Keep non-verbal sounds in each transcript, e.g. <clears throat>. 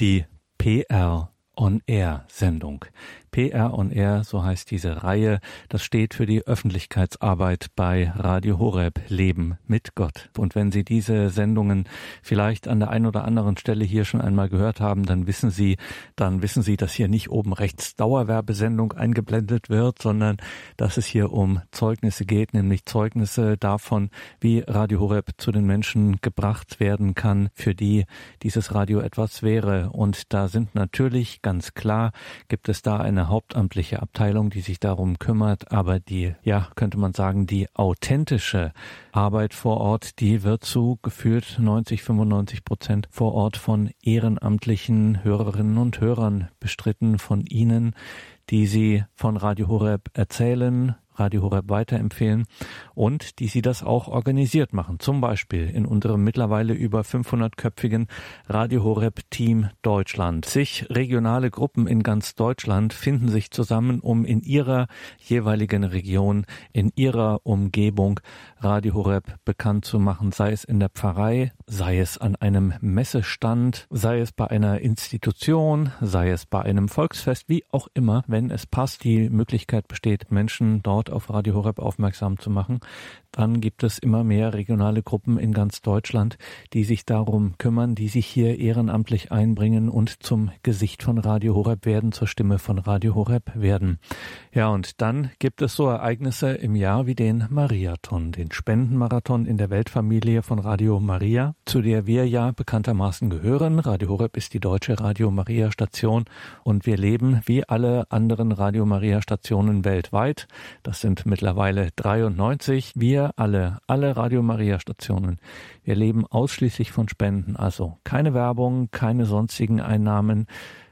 Die PR On Air Sendung. PR on Air, so heißt diese Reihe. Das steht für die Öffentlichkeitsarbeit bei Radio Horeb Leben mit Gott. Und wenn Sie diese Sendungen vielleicht an der einen oder anderen Stelle hier schon einmal gehört haben, dann wissen Sie, dann wissen Sie, dass hier nicht oben rechts Dauerwerbesendung eingeblendet wird, sondern dass es hier um Zeugnisse geht, nämlich Zeugnisse davon, wie Radio Horeb zu den Menschen gebracht werden kann, für die dieses Radio etwas wäre. Und da sind natürlich ganz klar, gibt es da eine hauptamtliche Abteilung, die sich darum kümmert, aber die, ja, könnte man sagen, die authentische Arbeit vor Ort, die wird zu gefühlt 90, 95 Prozent vor Ort von ehrenamtlichen Hörerinnen und Hörern bestritten, von Ihnen, die Sie von Radio Horeb erzählen, Radio Horeb weiterempfehlen und die sie das auch organisiert machen. Zum Beispiel in unserem mittlerweile über 500-köpfigen Radio Horeb Team Deutschland. Zig regionale Gruppen in ganz Deutschland finden sich zusammen, um in ihrer jeweiligen Region, in ihrer Umgebung Radio Horeb bekannt zu machen, sei es in der Pfarrei, sei es an einem Messestand, sei es bei einer Institution, sei es bei einem Volksfest, wie auch immer, wenn es passt, die Möglichkeit besteht, Menschen dort auf Radio Horeb aufmerksam zu machen, dann gibt es immer mehr regionale Gruppen in ganz Deutschland, die sich darum kümmern, die sich hier ehrenamtlich einbringen und zum Gesicht von Radio Horeb werden, zur Stimme von Radio Horeb werden. Ja, und dann gibt es so Ereignisse im Jahr wie den Mariathon, den Spendenmarathon in der Weltfamilie von Radio Maria, zu der wir ja bekanntermaßen gehören. Radio Horeb ist die deutsche Radio Maria Station und wir leben wie alle anderen Radio Maria Stationen weltweit. Das sind mittlerweile 93. Wir wir alle, alle Radio Maria Stationen, wir leben ausschließlich von Spenden. Also keine Werbung, keine sonstigen Einnahmen.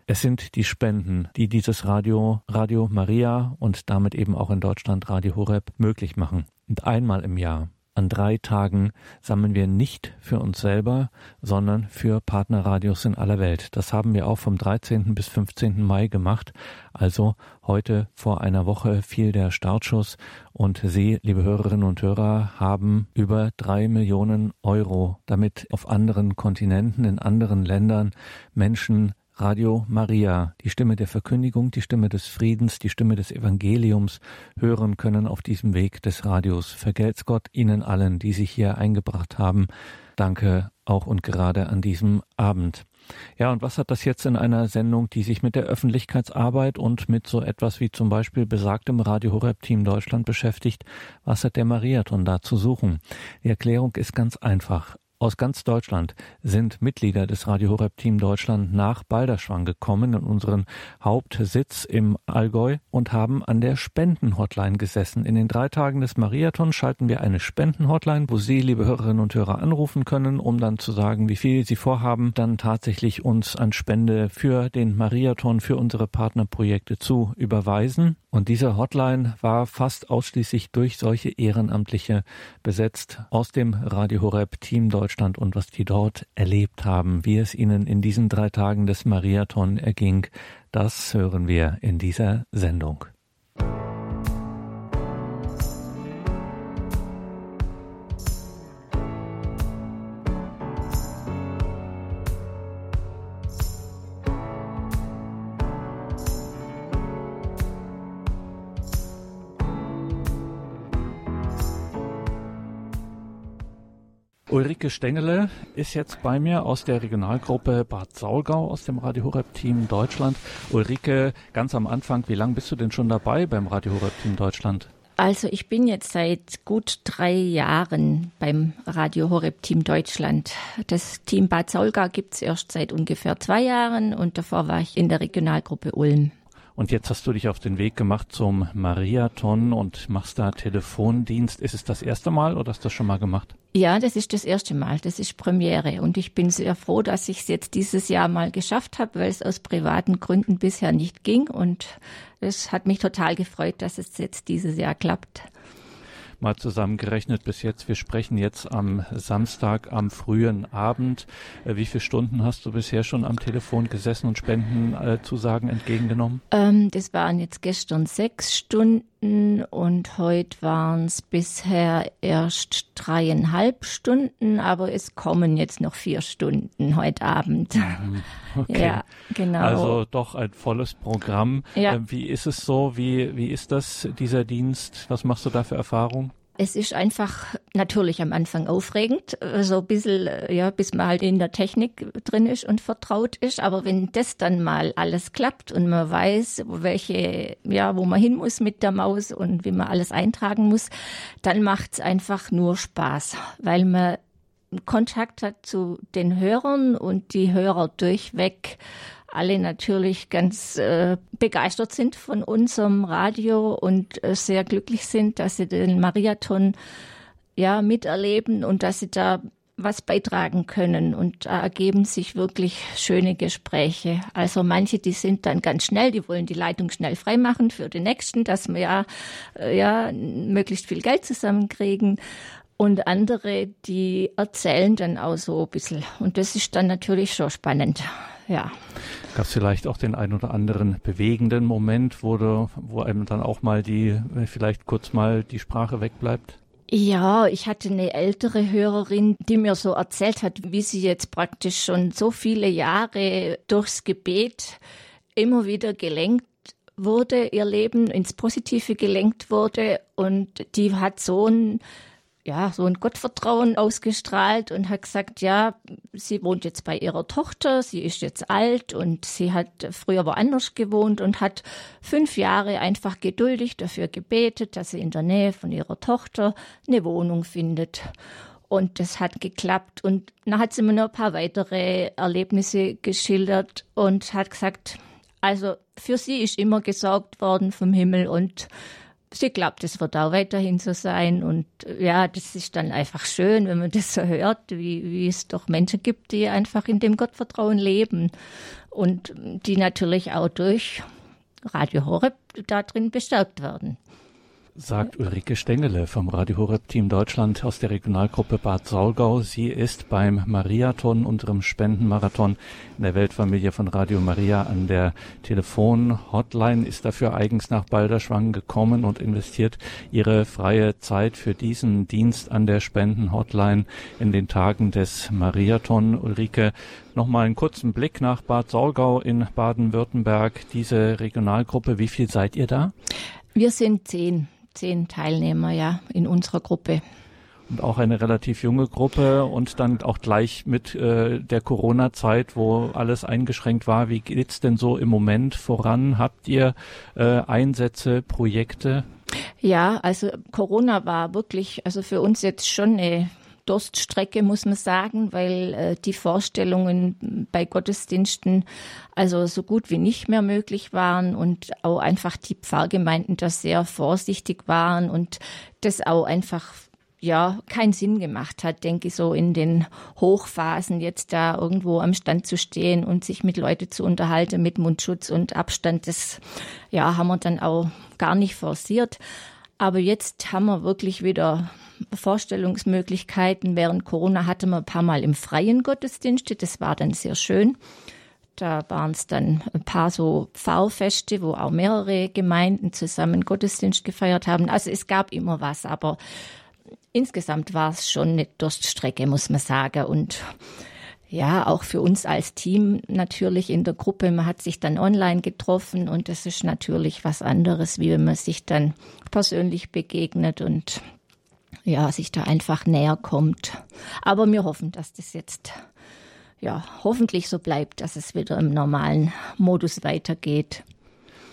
Es sind die Spenden, die dieses Radio, Radio Maria und damit eben auch in Deutschland Radio Horeb möglich machen. Und einmal im Jahr an drei Tagen sammeln wir nicht für uns selber, sondern für Partnerradios in aller Welt. Das haben wir auch vom 13. bis 15. Mai gemacht. Also heute vor einer Woche fiel der Startschuss und Sie, liebe Hörerinnen und Hörer, haben über drei Millionen Euro damit auf anderen Kontinenten, in anderen Ländern Menschen Radio Maria, die Stimme der Verkündigung, die Stimme des Friedens, die Stimme des Evangeliums hören können auf diesem Weg des Radios. Vergelt's Gott Ihnen allen, die sich hier eingebracht haben. Danke auch und gerade an diesem Abend. Ja, und was hat das jetzt in einer Sendung, die sich mit der Öffentlichkeitsarbeit und mit so etwas wie zum Beispiel besagtem Radio Horeb Team Deutschland beschäftigt? Was hat der Mariathon da zu suchen? Die Erklärung ist ganz einfach aus ganz Deutschland sind Mitglieder des Radio Horeb Team Deutschland nach Balderschwang gekommen in unseren Hauptsitz im Allgäu und haben an der Spendenhotline gesessen. In den drei Tagen des Mariathons schalten wir eine Spendenhotline, wo Sie, liebe Hörerinnen und Hörer, anrufen können, um dann zu sagen, wie viel Sie vorhaben, dann tatsächlich uns an Spende für den Mariathon, für unsere Partnerprojekte zu überweisen. Und diese Hotline war fast ausschließlich durch solche Ehrenamtliche besetzt aus dem Radio Horeb Team Deutschland und was die dort erlebt haben, wie es ihnen in diesen drei Tagen des Mariathon erging, das hören wir in dieser Sendung. Ulrike Stengele ist jetzt bei mir aus der Regionalgruppe Bad Saulgau aus dem Radio Horeb Team Deutschland. Ulrike, ganz am Anfang, wie lange bist du denn schon dabei beim Radio Horeb Team Deutschland? Also ich bin jetzt seit gut drei Jahren beim Radio Horeb Team Deutschland. Das Team Bad Saulgau gibt es erst seit ungefähr zwei Jahren und davor war ich in der Regionalgruppe Ulm. Und jetzt hast du dich auf den Weg gemacht zum Mariathon und machst da Telefondienst. Ist es das erste Mal oder hast du das schon mal gemacht? Ja, das ist das erste Mal. Das ist Premiere. Und ich bin sehr froh, dass ich es jetzt dieses Jahr mal geschafft habe, weil es aus privaten Gründen bisher nicht ging. Und es hat mich total gefreut, dass es jetzt dieses Jahr klappt mal zusammengerechnet bis jetzt. Wir sprechen jetzt am Samstag am frühen Abend. Äh, wie viele Stunden hast du bisher schon am Telefon gesessen und Spendenzusagen entgegengenommen? Ähm, das waren jetzt gestern sechs Stunden Stunden und heute waren es bisher erst dreieinhalb Stunden, aber es kommen jetzt noch vier Stunden heute Abend. <laughs> Okay. Ja, genau. Also doch ein volles Programm. Ja. Äh, wie ist es so? Wie, wie ist das, dieser Dienst? Was machst du da für Erfahrungen? Es ist einfach natürlich am Anfang aufregend, so ein bisschen, ja, bis man halt in der Technik drin ist und vertraut ist. Aber wenn das dann mal alles klappt und man weiß, welche, ja, wo man hin muss mit der Maus und wie man alles eintragen muss, dann macht es einfach nur Spaß, weil man Kontakt hat zu den Hörern und die Hörer durchweg alle natürlich ganz äh, begeistert sind von unserem Radio und äh, sehr glücklich sind, dass sie den Marathon ja miterleben und dass sie da was beitragen können. Und da ergeben sich wirklich schöne Gespräche. Also manche, die sind dann ganz schnell, die wollen die Leitung schnell freimachen für den nächsten, dass wir ja, äh, ja möglichst viel Geld zusammenkriegen. Und andere, die erzählen dann auch so ein bisschen. Und das ist dann natürlich schon spannend. Ja. Gab es vielleicht auch den ein oder anderen bewegenden Moment, wo, du, wo einem dann auch mal die, vielleicht kurz mal die Sprache wegbleibt? Ja, ich hatte eine ältere Hörerin, die mir so erzählt hat, wie sie jetzt praktisch schon so viele Jahre durchs Gebet immer wieder gelenkt wurde, ihr Leben ins Positive gelenkt wurde und die hat so ein ja, so ein Gottvertrauen ausgestrahlt und hat gesagt, ja, sie wohnt jetzt bei ihrer Tochter, sie ist jetzt alt und sie hat früher woanders gewohnt und hat fünf Jahre einfach geduldig dafür gebetet, dass sie in der Nähe von ihrer Tochter eine Wohnung findet. Und das hat geklappt. Und dann hat sie mir noch ein paar weitere Erlebnisse geschildert und hat gesagt, also für sie ist immer gesorgt worden vom Himmel und sie glaubt, es wird auch weiterhin so sein. Und ja, das ist dann einfach schön, wenn man das so hört, wie, wie es doch Menschen gibt, die einfach in dem Gottvertrauen leben und die natürlich auch durch Radio Horeb da drin bestärkt werden sagt Ulrike Stengele vom Radio Horeb Team Deutschland aus der Regionalgruppe Bad Saulgau. Sie ist beim Mariathon, unserem Spendenmarathon in der Weltfamilie von Radio Maria an der Telefon-Hotline, ist dafür eigens nach Balderschwang gekommen und investiert ihre freie Zeit für diesen Dienst an der Spenden-Hotline in den Tagen des Mariathon. Ulrike, Nochmal einen kurzen Blick nach Bad Saulgau in Baden-Württemberg. Diese Regionalgruppe, wie viel seid ihr da? Wir sind zehn zehn Teilnehmer ja in unserer Gruppe. Und auch eine relativ junge Gruppe und dann auch gleich mit äh, der Corona-Zeit, wo alles eingeschränkt war. Wie geht's denn so im Moment voran? Habt ihr äh, Einsätze, Projekte? Ja, also Corona war wirklich, also für uns jetzt schon eine Durststrecke, muss man sagen, weil äh, die Vorstellungen bei Gottesdiensten also so gut wie nicht mehr möglich waren und auch einfach die Pfarrgemeinden da sehr vorsichtig waren und das auch einfach ja, keinen Sinn gemacht hat, denke ich, so in den Hochphasen jetzt da irgendwo am Stand zu stehen und sich mit Leuten zu unterhalten mit Mundschutz und Abstand. Das, ja, haben wir dann auch gar nicht forciert. Aber jetzt haben wir wirklich wieder Vorstellungsmöglichkeiten. Während Corona hatte man ein paar Mal im freien Gottesdienste. Das war dann sehr schön. Da waren es dann ein paar so Pfarrfeste, wo auch mehrere Gemeinden zusammen Gottesdienst gefeiert haben. Also es gab immer was, aber insgesamt war es schon eine Durststrecke, muss man sagen. Und ja, auch für uns als Team natürlich in der Gruppe. Man hat sich dann online getroffen und das ist natürlich was anderes, wie wenn man sich dann persönlich begegnet und ja, sich da einfach näher kommt. Aber wir hoffen, dass das jetzt ja hoffentlich so bleibt, dass es wieder im normalen Modus weitergeht.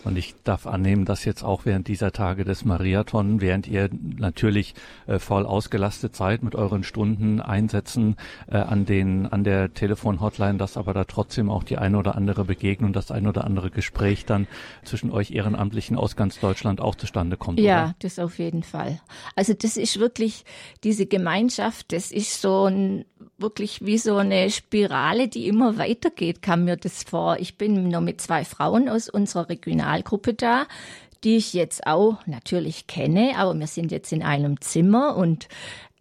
Und ich darf annehmen, dass jetzt auch während dieser Tage des Mariathon, während ihr natürlich äh, voll ausgelastet seid mit euren Stunden Einsätzen äh, an den an der Telefon-Hotline, dass aber da trotzdem auch die eine oder andere Begegnung, das ein oder andere Gespräch dann zwischen euch Ehrenamtlichen aus ganz Deutschland auch zustande kommt. Ja, oder? das auf jeden Fall. Also das ist wirklich diese Gemeinschaft, das ist so ein wirklich wie so eine Spirale, die immer weitergeht, kam mir das vor. Ich bin nur mit zwei Frauen aus unserer Regionalgruppe da, die ich jetzt auch natürlich kenne, aber wir sind jetzt in einem Zimmer und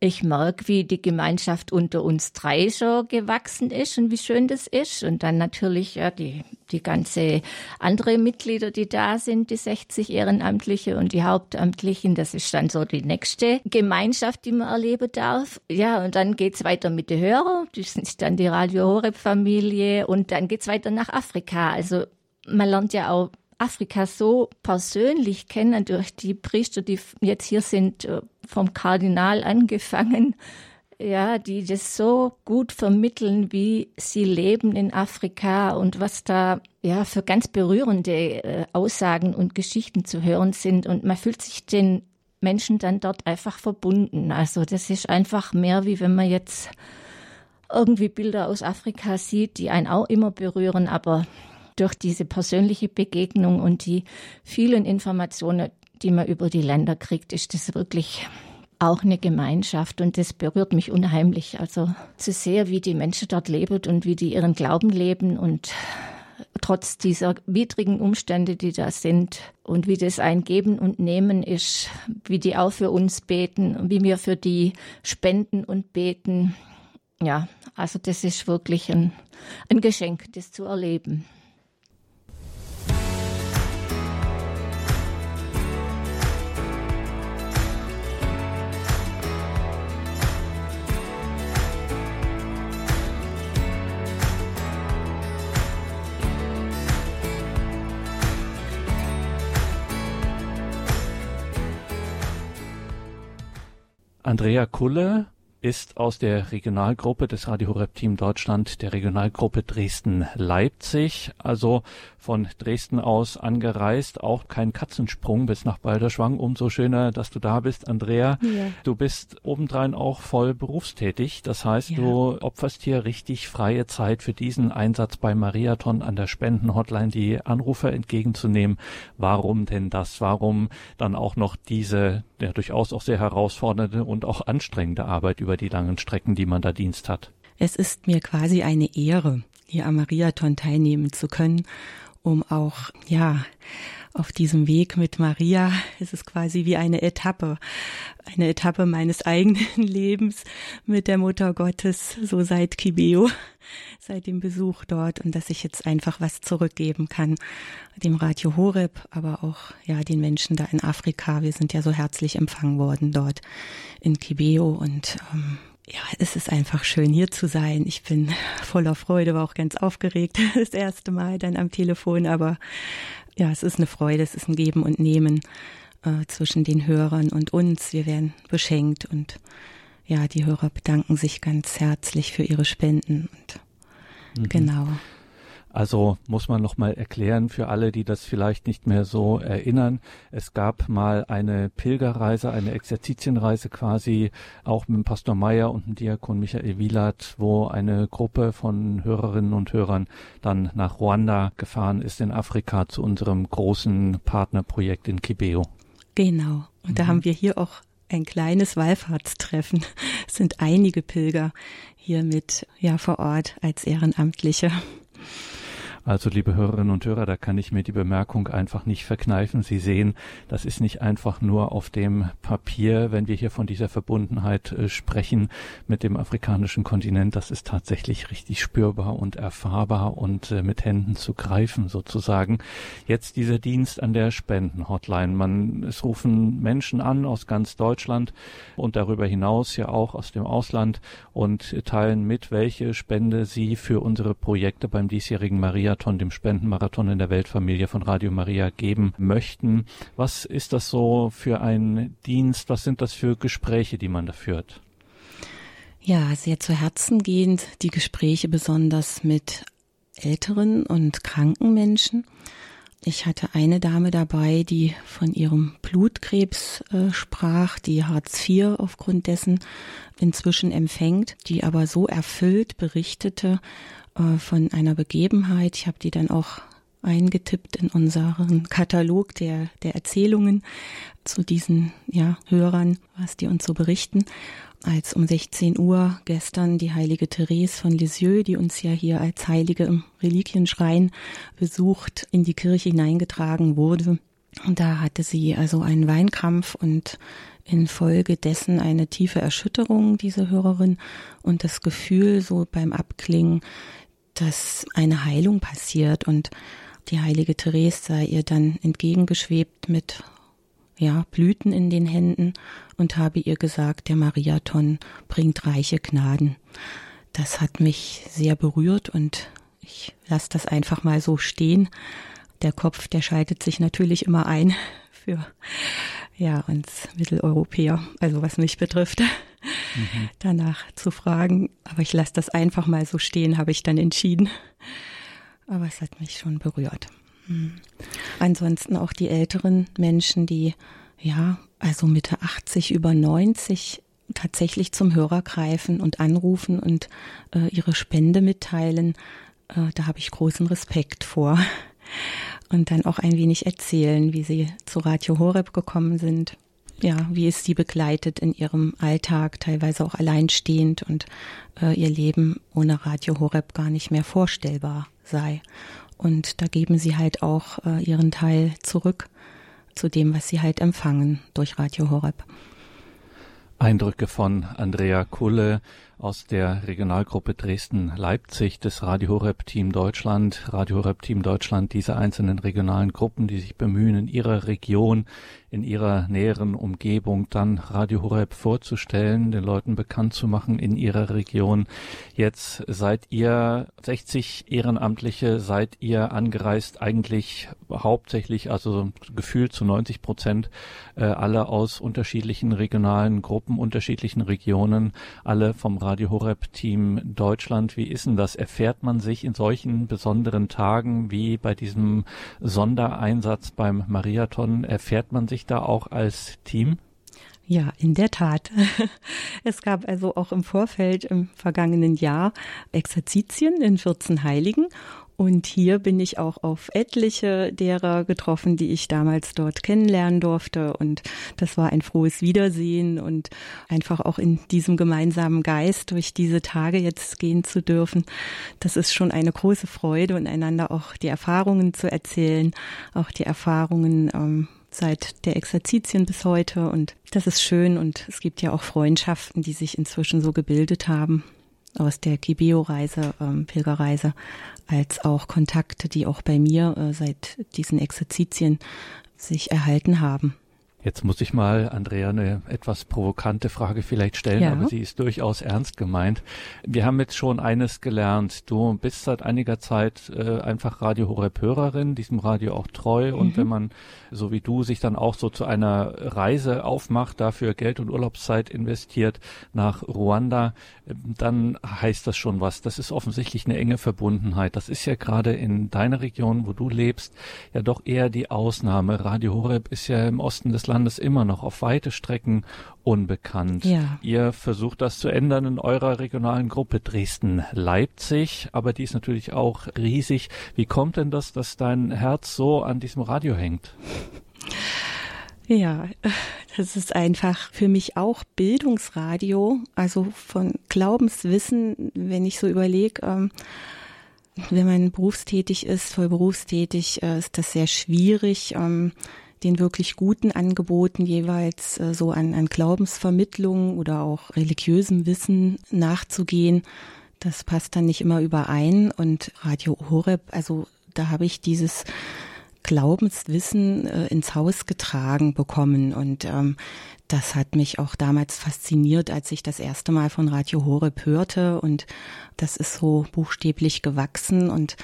ich merke, wie die Gemeinschaft unter uns drei schon gewachsen ist und wie schön das ist. Und dann natürlich ja, die, die ganze andere Mitglieder, die da sind, die 60 Ehrenamtliche und die Hauptamtlichen. Das ist dann so die nächste Gemeinschaft, die man erleben darf. Ja, und dann geht's weiter mit den Hörern. Das ist dann die Radio Horeb Familie. Und dann geht's weiter nach Afrika. Also man lernt ja auch Afrika so persönlich kennen durch die Priester, die jetzt hier sind, äh, vom Kardinal angefangen, <laughs> ja, die das so gut vermitteln, wie sie leben in Afrika und was da ja für ganz berührende äh, Aussagen und Geschichten zu hören sind und man fühlt sich den Menschen dann dort einfach verbunden. Also das ist einfach mehr wie wenn man jetzt irgendwie Bilder aus Afrika sieht, die einen auch immer berühren, aber durch diese persönliche Begegnung und die vielen Informationen, die man über die Länder kriegt, ist das wirklich auch eine Gemeinschaft und das berührt mich unheimlich. Also zu sehen, wie die Menschen dort leben und wie die ihren Glauben leben und trotz dieser widrigen Umstände, die da sind und wie das ein Geben und Nehmen ist, wie die auch für uns beten und wie wir für die spenden und beten. Ja, also das ist wirklich ein, ein Geschenk, das zu erleben. Andrea Kulle ist aus der Regionalgruppe des Radio Horeb Team Deutschland, der Regionalgruppe Dresden-Leipzig, also von Dresden aus angereist, auch kein Katzensprung bis nach Balderschwang. Umso schöner, dass du da bist, Andrea. Ja. Du bist obendrein auch voll berufstätig. Das heißt, ja. du opferst hier richtig freie Zeit für diesen Einsatz bei Mariathon an der Spendenhotline, die Anrufer entgegenzunehmen. Warum denn das? Warum dann auch noch diese ja, durchaus auch sehr herausfordernde und auch anstrengende Arbeit über die langen Strecken, die man da Dienst hat. Es ist mir quasi eine Ehre, hier am Mariathon teilnehmen zu können, um auch, ja, auf diesem Weg mit Maria ist es quasi wie eine Etappe, eine Etappe meines <laughs> eigenen Lebens mit der Mutter Gottes, so seit Kibeo, seit dem Besuch dort und dass ich jetzt einfach was zurückgeben kann, dem Radio Horeb, aber auch ja den Menschen da in Afrika. Wir sind ja so herzlich empfangen worden dort in Kibeo und ähm, ja, es ist einfach schön hier zu sein. Ich bin voller Freude, war auch ganz aufgeregt <laughs> das erste Mal dann am Telefon, aber ja, es ist eine Freude, es ist ein Geben und Nehmen äh, zwischen den Hörern und uns. Wir werden beschenkt und ja, die Hörer bedanken sich ganz herzlich für ihre Spenden und mhm. genau. Also muss man noch mal erklären für alle, die das vielleicht nicht mehr so erinnern. Es gab mal eine Pilgerreise, eine Exerzitienreise quasi, auch mit dem Pastor Meyer und dem Diakon Michael Wielert, wo eine Gruppe von Hörerinnen und Hörern dann nach Ruanda gefahren ist in Afrika zu unserem großen Partnerprojekt in Kibeo. Genau. Und mhm. da haben wir hier auch ein kleines Wallfahrtstreffen. <laughs> Es sind einige Pilger hier mit, ja, vor Ort als Ehrenamtliche. Also, liebe Hörerinnen und Hörer, da kann ich mir die Bemerkung einfach nicht verkneifen. Sie sehen, das ist nicht einfach nur auf dem Papier, wenn wir hier von dieser Verbundenheit äh, sprechen mit dem afrikanischen Kontinent. Das ist tatsächlich richtig spürbar und erfahrbar und äh, mit Händen zu greifen sozusagen. Jetzt dieser Dienst an der Spendenhotline. Man, es rufen Menschen an aus ganz Deutschland und darüber hinaus ja auch aus dem Ausland und teilen mit, welche Spende sie für unsere Projekte beim diesjährigen Maria Marathon, dem Spendenmarathon in der Weltfamilie von Radio Maria geben möchten. Was ist das so für ein Dienst? Was sind das für Gespräche, die man da führt? Ja, sehr zu Herzen gehend die Gespräche besonders mit älteren und kranken Menschen. Ich hatte eine Dame dabei, die von ihrem Blutkrebs äh, sprach, die Hartz IV aufgrund dessen inzwischen empfängt, die aber so erfüllt berichtete äh, von einer Begebenheit. Ich habe die dann auch eingetippt in unseren Katalog der, der Erzählungen zu diesen ja, Hörern, was die uns so berichten. Als um 16 Uhr gestern die heilige Therese von Lisieux, die uns ja hier als Heilige im Reliquienschrein besucht, in die Kirche hineingetragen wurde, Und da hatte sie also einen Weinkrampf und infolgedessen eine tiefe Erschütterung, diese Hörerin, und das Gefühl so beim Abklingen, dass eine Heilung passiert und die heilige Therese sei ihr dann entgegengeschwebt mit ja, Blüten in den Händen und habe ihr gesagt, der Mariathon bringt reiche Gnaden. Das hat mich sehr berührt und ich lasse das einfach mal so stehen. Der Kopf, der schaltet sich natürlich immer ein <laughs> für ja, uns Mitteleuropäer, also was mich betrifft, mhm. danach zu fragen. Aber ich lasse das einfach mal so stehen, habe ich dann entschieden. Aber es hat mich schon berührt. Mhm. Ansonsten auch die älteren Menschen, die ja, also Mitte 80, über 90 tatsächlich zum Hörer greifen und anrufen und äh, ihre Spende mitteilen, äh, da habe ich großen Respekt vor. Und dann auch ein wenig erzählen, wie sie zu Radio Horeb gekommen sind. Ja, wie es sie begleitet in ihrem Alltag, teilweise auch alleinstehend und äh, ihr Leben ohne Radio Horeb gar nicht mehr vorstellbar sei. Und da geben sie halt auch äh, ihren Teil zurück zu dem, was sie halt empfangen durch Radio Horeb. Eindrücke von Andrea Kulle aus der Regionalgruppe Dresden-Leipzig des Radio Horeb Team Deutschland. Radio Horeb Team Deutschland, diese einzelnen regionalen Gruppen, die sich bemühen, in ihrer Region, in ihrer näheren Umgebung dann Radio Horeb vorzustellen, den Leuten bekannt zu machen in ihrer Region. Jetzt seid ihr 60 Ehrenamtliche, seid ihr angereist, eigentlich hauptsächlich, also gefühlt zu 90 Prozent, äh, alle aus unterschiedlichen regionalen Gruppen, unterschiedlichen Regionen, alle vom Radio Radio Horeb Team Deutschland. Wie ist denn das? Erfährt man sich in solchen besonderen Tagen wie bei diesem Sondereinsatz beim Mariathon, erfährt man sich da auch als Team? Ja, in der Tat. <laughs> Es gab also auch im Vorfeld im vergangenen Jahr Exerzitien in 14 Heiligen und hier bin ich auch auf etliche derer getroffen, die ich damals dort kennenlernen durfte. Und das war ein frohes Wiedersehen und einfach auch in diesem gemeinsamen Geist durch diese Tage jetzt gehen zu dürfen. Das ist schon eine große Freude und einander auch die Erfahrungen zu erzählen, auch die Erfahrungen, ähm, seit der Exerzitien bis heute. Und das ist schön. Und es gibt ja auch Freundschaften, die sich inzwischen so gebildet haben aus der Kibeo-Reise, ähm, Pilgerreise, als auch Kontakte, die auch bei mir äh, seit diesen Exerzitien sich erhalten haben. Jetzt muss ich mal, Andrea, eine etwas provokante Frage vielleicht stellen, ja. aber sie ist durchaus ernst gemeint. Wir haben jetzt schon eines gelernt. Du bist seit einiger Zeit äh, einfach Radio Horeb Hörerin, diesem Radio auch treu. Mhm. Und wenn man, so wie du, sich dann auch so zu einer Reise aufmacht, dafür Geld und Urlaubszeit investiert nach Ruanda, dann heißt das schon was. Das ist offensichtlich eine enge Verbundenheit. Das ist ja gerade in deiner Region, wo du lebst, ja doch eher die Ausnahme. Radio Horeb ist ja im Osten des Landes immer noch auf weite Strecken unbekannt. Ja. Ihr versucht das zu ändern in eurer regionalen Gruppe Dresden-Leipzig, aber die ist natürlich auch riesig. Wie kommt denn das, dass dein Herz so an diesem Radio hängt? Ja, das ist einfach für mich auch Bildungsradio, also von Glaubenswissen, wenn ich so überlege, ähm, wenn man berufstätig ist, voll berufstätig, äh, ist das sehr schwierig, ähm, den wirklich guten Angeboten jeweils äh, so an, an Glaubensvermittlung oder auch religiösem Wissen nachzugehen. Das passt dann nicht immer überein. Und Radio Horeb, also da habe ich dieses Glaubenswissen äh, ins Haus getragen bekommen. Und ähm, das hat mich auch damals fasziniert, als ich das erste Mal von Radio Horeb hörte. Und das ist so buchstäblich gewachsen. Und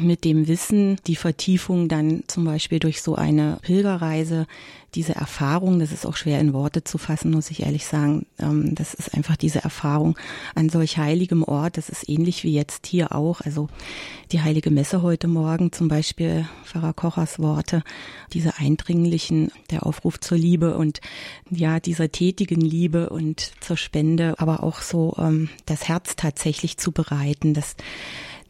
mit dem Wissen, die Vertiefung dann zum Beispiel durch so eine Pilgerreise, diese Erfahrung, das ist auch schwer in Worte zu fassen, muss ich ehrlich sagen, ähm, das ist einfach diese Erfahrung an solch heiligem Ort, das ist ähnlich wie jetzt hier auch, also die heilige Messe heute Morgen zum Beispiel, Pfarrer Kochers Worte, diese eindringlichen, der Aufruf zur Liebe und ja, dieser tätigen Liebe und zur Spende, aber auch so ähm, das Herz tatsächlich zu bereiten, das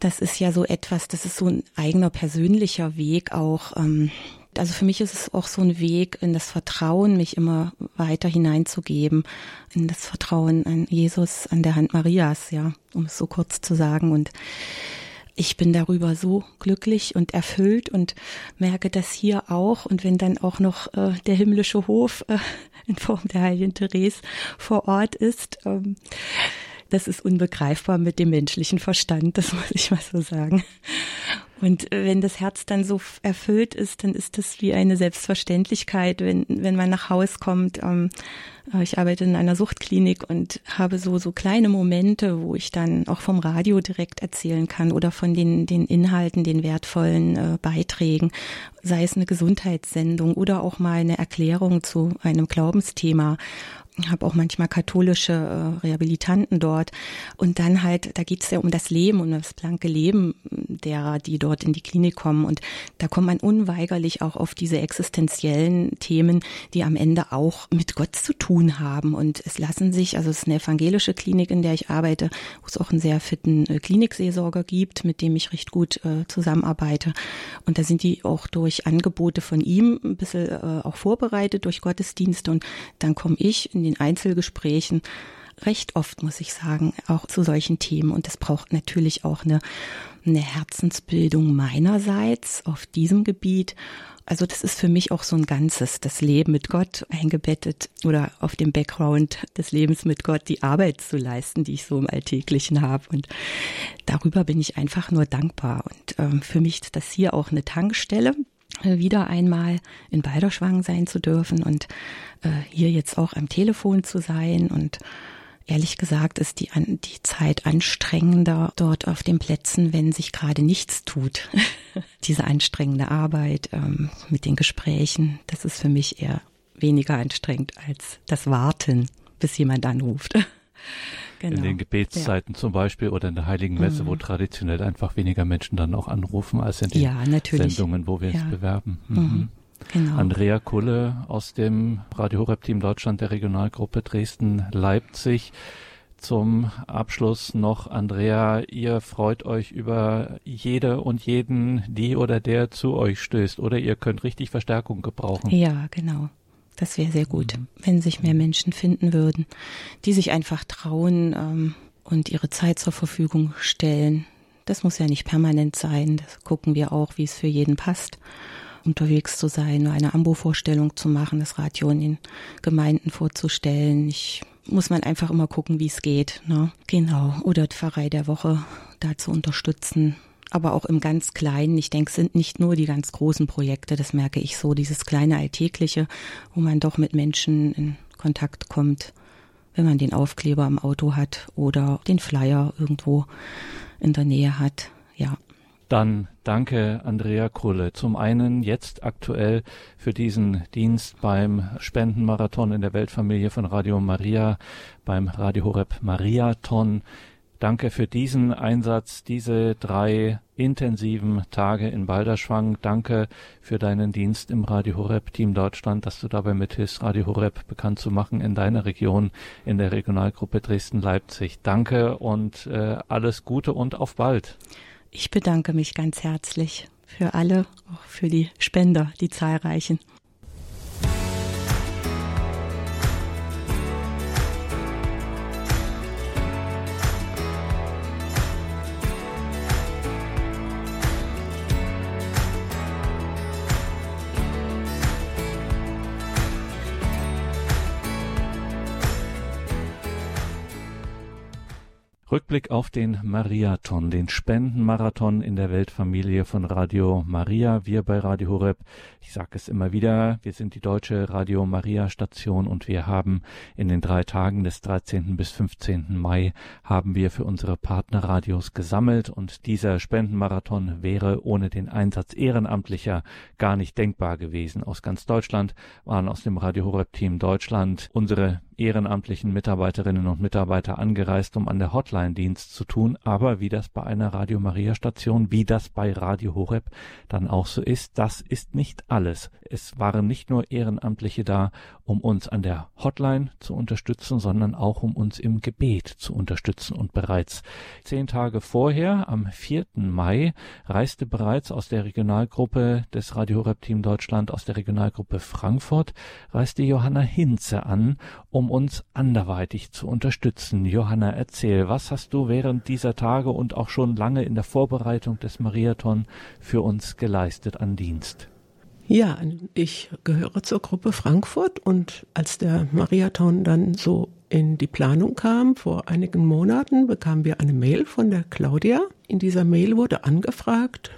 das ist ja so etwas, das ist so ein eigener persönlicher Weg auch. Ähm, also für mich ist es auch so ein Weg in das Vertrauen, mich immer weiter hineinzugeben, in das Vertrauen an Jesus, an der Hand Marias, ja, um es so kurz zu sagen. Und ich bin darüber so glücklich und erfüllt und merke das hier auch. Und wenn dann auch noch äh, der himmlische Hof äh, in Form der Heiligen Therese vor Ort ist, ähm, das ist unbegreifbar mit dem menschlichen Verstand, das <laughs> muss ich mal so sagen. Und wenn das Herz dann so erfüllt ist, dann ist das wie eine Selbstverständlichkeit, wenn, wenn man nach Haus kommt. Ähm, äh, ich arbeite in einer Suchtklinik und habe so, so kleine Momente, wo ich dann auch vom Radio direkt erzählen kann oder von den, den Inhalten, den wertvollen äh, Beiträgen, sei es eine Gesundheitssendung oder auch mal eine Erklärung zu einem Glaubensthema habe auch manchmal katholische äh, Rehabilitanten dort. Und dann halt, da geht es ja um das Leben, um das blanke Leben derer, die dort in die Klinik kommen. Und da kommt man unweigerlich auch auf diese existenziellen Themen, die am Ende auch mit Gott zu tun haben. Und es lassen sich, also es ist eine evangelische Klinik, in der ich arbeite, wo es auch einen sehr fitten äh, Klinikseelsorger gibt, mit dem ich recht gut äh, zusammenarbeite. Und da sind die auch durch Angebote von ihm ein bisschen äh, auch vorbereitet, durch Gottesdienste. Und dann komme ich den Einzelgesprächen recht oft, muss ich sagen, auch zu solchen Themen. Und es braucht natürlich auch eine, eine Herzensbildung meinerseits auf diesem Gebiet. Also das ist für mich auch so ein Ganzes, das Leben mit Gott eingebettet oder auf dem Background des Lebens mit Gott die Arbeit zu leisten, die ich so im Alltäglichen habe. Und darüber bin ich einfach nur dankbar. Und ähm, für mich ist das hier auch eine Tankstelle, wieder einmal in Balderschwang sein zu dürfen und äh, hier jetzt auch am Telefon zu sein und Ehrlich gesagt ist die, die Zeit anstrengender dort auf den Plätzen, wenn sich gerade nichts tut. <laughs> Diese anstrengende Arbeit ähm, mit den Gesprächen, das ist für mich eher weniger anstrengend als das Warten, bis jemand anruft. <laughs> Genau. In den Gebetszeiten ja. zum Beispiel oder in der Heiligen Messe, mhm. wo traditionell einfach weniger Menschen dann auch anrufen, als in den ja, Sendungen, wo wir ja. uns bewerben. Mhm. Mhm. Genau. Andrea Kulle aus dem Radio Horeb Team Deutschland der Regionalgruppe Dresden-Leipzig. Zum Abschluss noch, Andrea, ihr freut euch über jede und jeden, die oder der zu euch stößt, oder ihr könnt richtig Verstärkung gebrauchen. Ja, genau. Das wäre sehr gut, mhm. wenn sich mehr Menschen finden würden, die sich einfach trauen ähm, und ihre Zeit zur Verfügung stellen. Das muss ja nicht permanent sein. Das gucken wir auch, wie es für jeden passt. Unterwegs zu sein, nur eine Ambo-Vorstellung zu machen, das Radio in den Gemeinden vorzustellen. Ich muss man einfach immer gucken, wie es geht. Ne? Genau. Oder Pfarrei der Woche da zu unterstützen aber auch im ganz Kleinen. Ich denke, es sind nicht nur die ganz großen Projekte, das merke ich so, dieses kleine Alltägliche, wo man doch mit Menschen in Kontakt kommt, wenn man den Aufkleber im Auto hat oder den Flyer irgendwo in der Nähe hat. Ja. Dann danke Andrea Krulle. Zum einen jetzt aktuell für diesen Dienst beim Spendenmarathon in der Weltfamilie von Radio Maria, beim Radio Horeb Mariathon. Danke für diesen Einsatz, diese drei intensiven Tage in Balderschwang. Danke für deinen Dienst im Radio Horeb Team Deutschland, dass du dabei mithilfst, Radio Horeb bekannt zu machen in deiner Region, in der Regionalgruppe Dresden-Leipzig. Danke und äh, alles Gute und auf bald. Ich bedanke mich ganz herzlich für alle, auch für die Spender, die zahlreichen. Rückblick auf den Mariathon, den Spendenmarathon in der Weltfamilie von Radio Maria. Wir bei Radio Horeb, ich sage es immer wieder, wir sind die deutsche Radio Maria Station und wir haben in den drei Tagen des 13. bis 15. Mai haben wir für unsere Partnerradios gesammelt und dieser Spendenmarathon wäre ohne den Einsatz Ehrenamtlicher gar nicht denkbar gewesen. Aus ganz Deutschland waren aus dem Radio Horeb Team Deutschland unsere ehrenamtlichen Mitarbeiterinnen und Mitarbeiter angereist, um an der Hotline Dienst zu tun, aber wie das bei einer Radio Maria Station, wie das bei Radio Horeb dann auch so ist, das ist nicht alles. Es waren nicht nur Ehrenamtliche da, um uns an der Hotline zu unterstützen, sondern auch um uns im Gebet zu unterstützen. Und bereits zehn Tage vorher, am 4. Mai, reiste bereits aus der Regionalgruppe des Radio Horeb Team Deutschland, aus der Regionalgruppe Frankfurt, reiste Johanna Hinze an, um um uns anderweitig zu unterstützen. Johanna, erzähl, was hast du während dieser Tage und auch schon lange in der Vorbereitung des Mariathon für uns geleistet an Dienst? Ja, ich gehöre zur Gruppe Frankfurt und als der Mariathon dann so in die Planung kam, vor einigen Monaten, bekamen wir eine Mail von der Claudia. In dieser Mail wurde angefragt,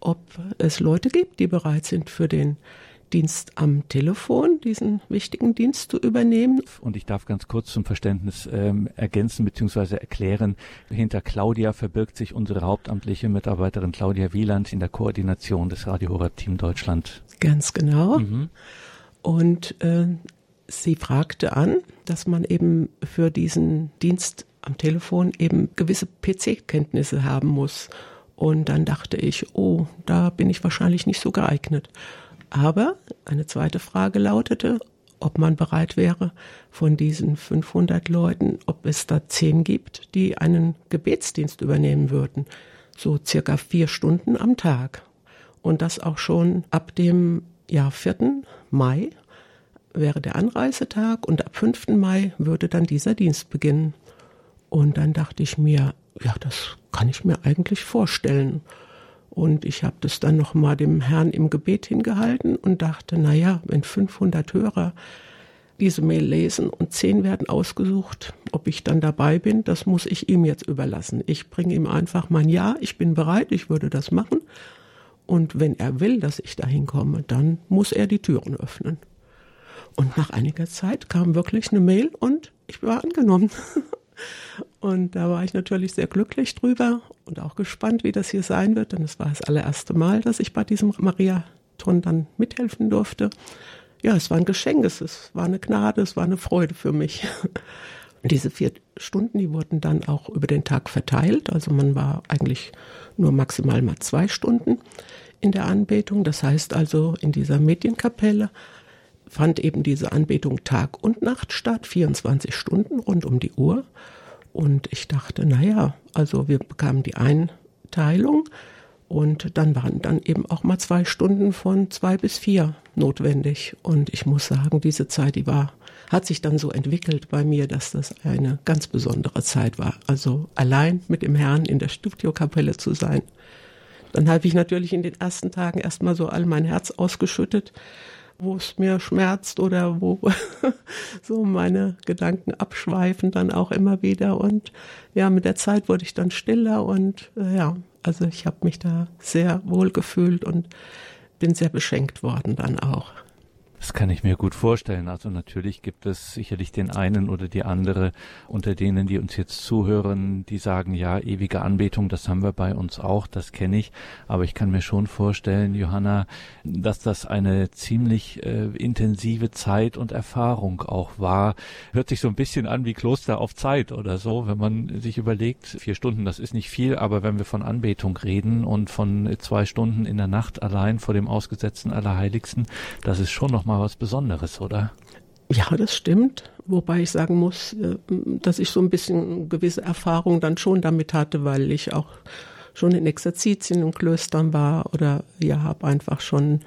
ob es Leute gibt, die bereit sind für den Dienst am Telefon, diesen wichtigen Dienst zu übernehmen. Und ich darf ganz kurz zum Verständnis ähm, ergänzen bzw. erklären, hinter Claudia verbirgt sich unsere hauptamtliche Mitarbeiterin Claudia Wieland in der Koordination des Radio Horeb Team Deutschland. Ganz genau. Mhm. Und äh, sie fragte an, dass man eben für diesen Dienst am Telefon eben gewisse PC-Kenntnisse haben muss. Und dann dachte ich, oh, da bin ich wahrscheinlich nicht so geeignet. Aber eine zweite Frage lautete, ob man bereit wäre, von diesen 500 Leuten, ob es da zehn gibt, die einen Gebetsdienst übernehmen würden. So circa vier Stunden am Tag. Und das auch schon ab dem ja, 4. Mai wäre der Anreisetag und ab 5. Mai würde dann dieser Dienst beginnen. Und dann dachte ich mir, ja, das kann ich mir eigentlich vorstellen. Und ich habe das dann nochmal dem Herrn im Gebet hingehalten und dachte, na ja, wenn 500 Hörer diese Mail lesen und zehn werden ausgesucht, ob ich dann dabei bin, das muss ich ihm jetzt überlassen. Ich bringe ihm einfach mein Ja, ich bin bereit, ich würde das machen. Und wenn er will, dass ich dahin komme, dann muss er die Türen öffnen. Und nach einiger Zeit kam wirklich eine Mail und ich war angenommen. <laughs> Und da war ich natürlich sehr glücklich drüber und auch gespannt, wie das hier sein wird, denn es war das allererste Mal, dass ich bei diesem Mariathon dann mithelfen durfte. Ja, es war ein Geschenk, es war eine Gnade, es war eine Freude für mich. <laughs> Diese vier Stunden, die wurden dann auch über den Tag verteilt. Also man war eigentlich nur maximal mal zwei Stunden in der Anbetung. Das heißt also in dieser Medienkapelle fand eben diese Anbetung Tag und Nacht statt, 24 Stunden rund um die Uhr. Und ich dachte, naja, also wir bekamen die Einteilung und dann waren dann eben auch mal zwei Stunden von zwei bis vier notwendig. Und ich muss sagen, diese Zeit, die war, hat sich dann so entwickelt bei mir, dass das eine ganz besondere Zeit war. Also allein mit dem Herrn in der Studiokapelle zu sein. Dann habe ich natürlich in den ersten Tagen erstmal so all mein Herz ausgeschüttet wo es mir schmerzt oder wo <laughs> so meine Gedanken abschweifen dann auch immer wieder. Und ja, mit der Zeit wurde ich dann stiller und äh, ja, also ich habe mich da sehr wohl gefühlt und bin sehr beschenkt worden dann auch. Das kann ich mir gut vorstellen. Also natürlich gibt es sicherlich den einen oder die andere unter denen, die uns jetzt zuhören, die sagen, ja, ewige Anbetung, das haben wir bei uns auch, das kenne ich. Aber ich kann mir schon vorstellen, Johanna, dass das eine ziemlich äh, intensive Zeit und Erfahrung auch war. Hört sich so ein bisschen an wie Kloster auf Zeit oder so, wenn man sich überlegt, vier Stunden, das ist nicht viel, aber wenn wir von Anbetung reden und von zwei Stunden in der Nacht allein vor dem ausgesetzten Allerheiligsten, das ist schon noch mal was Besonderes, oder? Ja, das stimmt. Wobei ich sagen muss, äh, dass ich so ein bisschen gewisse Erfahrung dann schon damit hatte, weil ich auch schon in Exerzitien und Klöstern war oder ja, habe einfach schon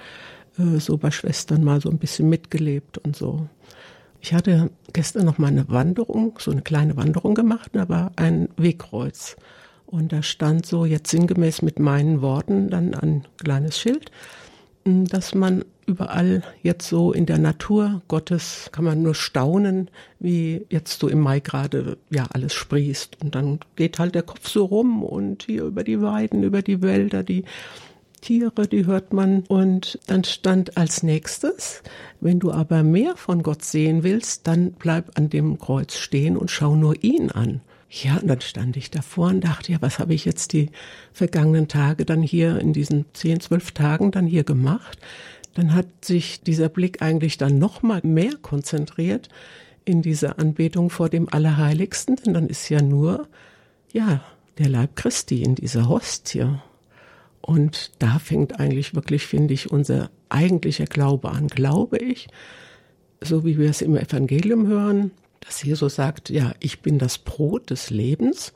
äh, so bei Schwestern mal so ein bisschen mitgelebt und so. Ich hatte gestern noch mal eine Wanderung, so eine kleine Wanderung gemacht, da war ein Wegkreuz. Und da stand so jetzt sinngemäß mit meinen Worten dann ein kleines Schild, dass man überall jetzt so in der Natur Gottes kann man nur staunen, wie jetzt so im Mai gerade ja alles sprießt. Und dann geht halt der Kopf so rum und hier über die Weiden, über die Wälder, die Tiere, die hört man. Und dann stand als nächstes, wenn du aber mehr von Gott sehen willst, dann bleib an dem Kreuz stehen und schau nur ihn an. Ja, und dann stand ich davor und dachte, ja, was habe ich jetzt die vergangenen Tage dann hier in diesen zehn, zwölf Tagen dann hier gemacht? Dann hat sich dieser Blick eigentlich dann noch mal mehr konzentriert in diese Anbetung vor dem Allerheiligsten, denn dann ist ja nur, ja, der Leib Christi in dieser Hostie. Und da fängt eigentlich wirklich, finde ich, unser eigentlicher Glaube an. Glaube ich, so wie wir es im Evangelium hören, dass Jesus sagt, ja, ich bin das Brot des Lebens.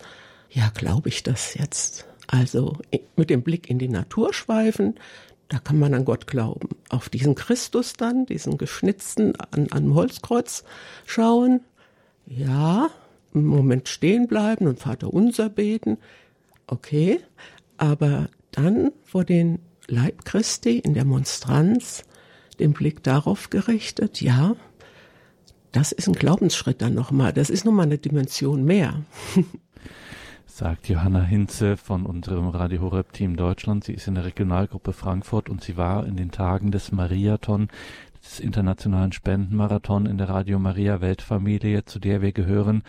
Ja, glaube ich das jetzt? Also mit dem Blick in die Natur schweifen, da kann man an Gott glauben. Auf diesen Christus dann, diesen geschnitzten an einem Holzkreuz schauen. Ja, einen Moment stehen bleiben und Vater unser beten. Okay, aber dann vor den Leib Christi in der Monstranz den Blick darauf gerichtet, ja, das ist ein Glaubensschritt dann nochmal. Das ist nochmal eine Dimension mehr. <laughs> sagt Johanna Hinze von unserem Radio Horeb Team Deutschland. Sie ist in der Regionalgruppe Frankfurt und sie war in den Tagen des Mariathon, des internationalen Spendenmarathon in der Radio Maria Weltfamilie, zu der wir gehören,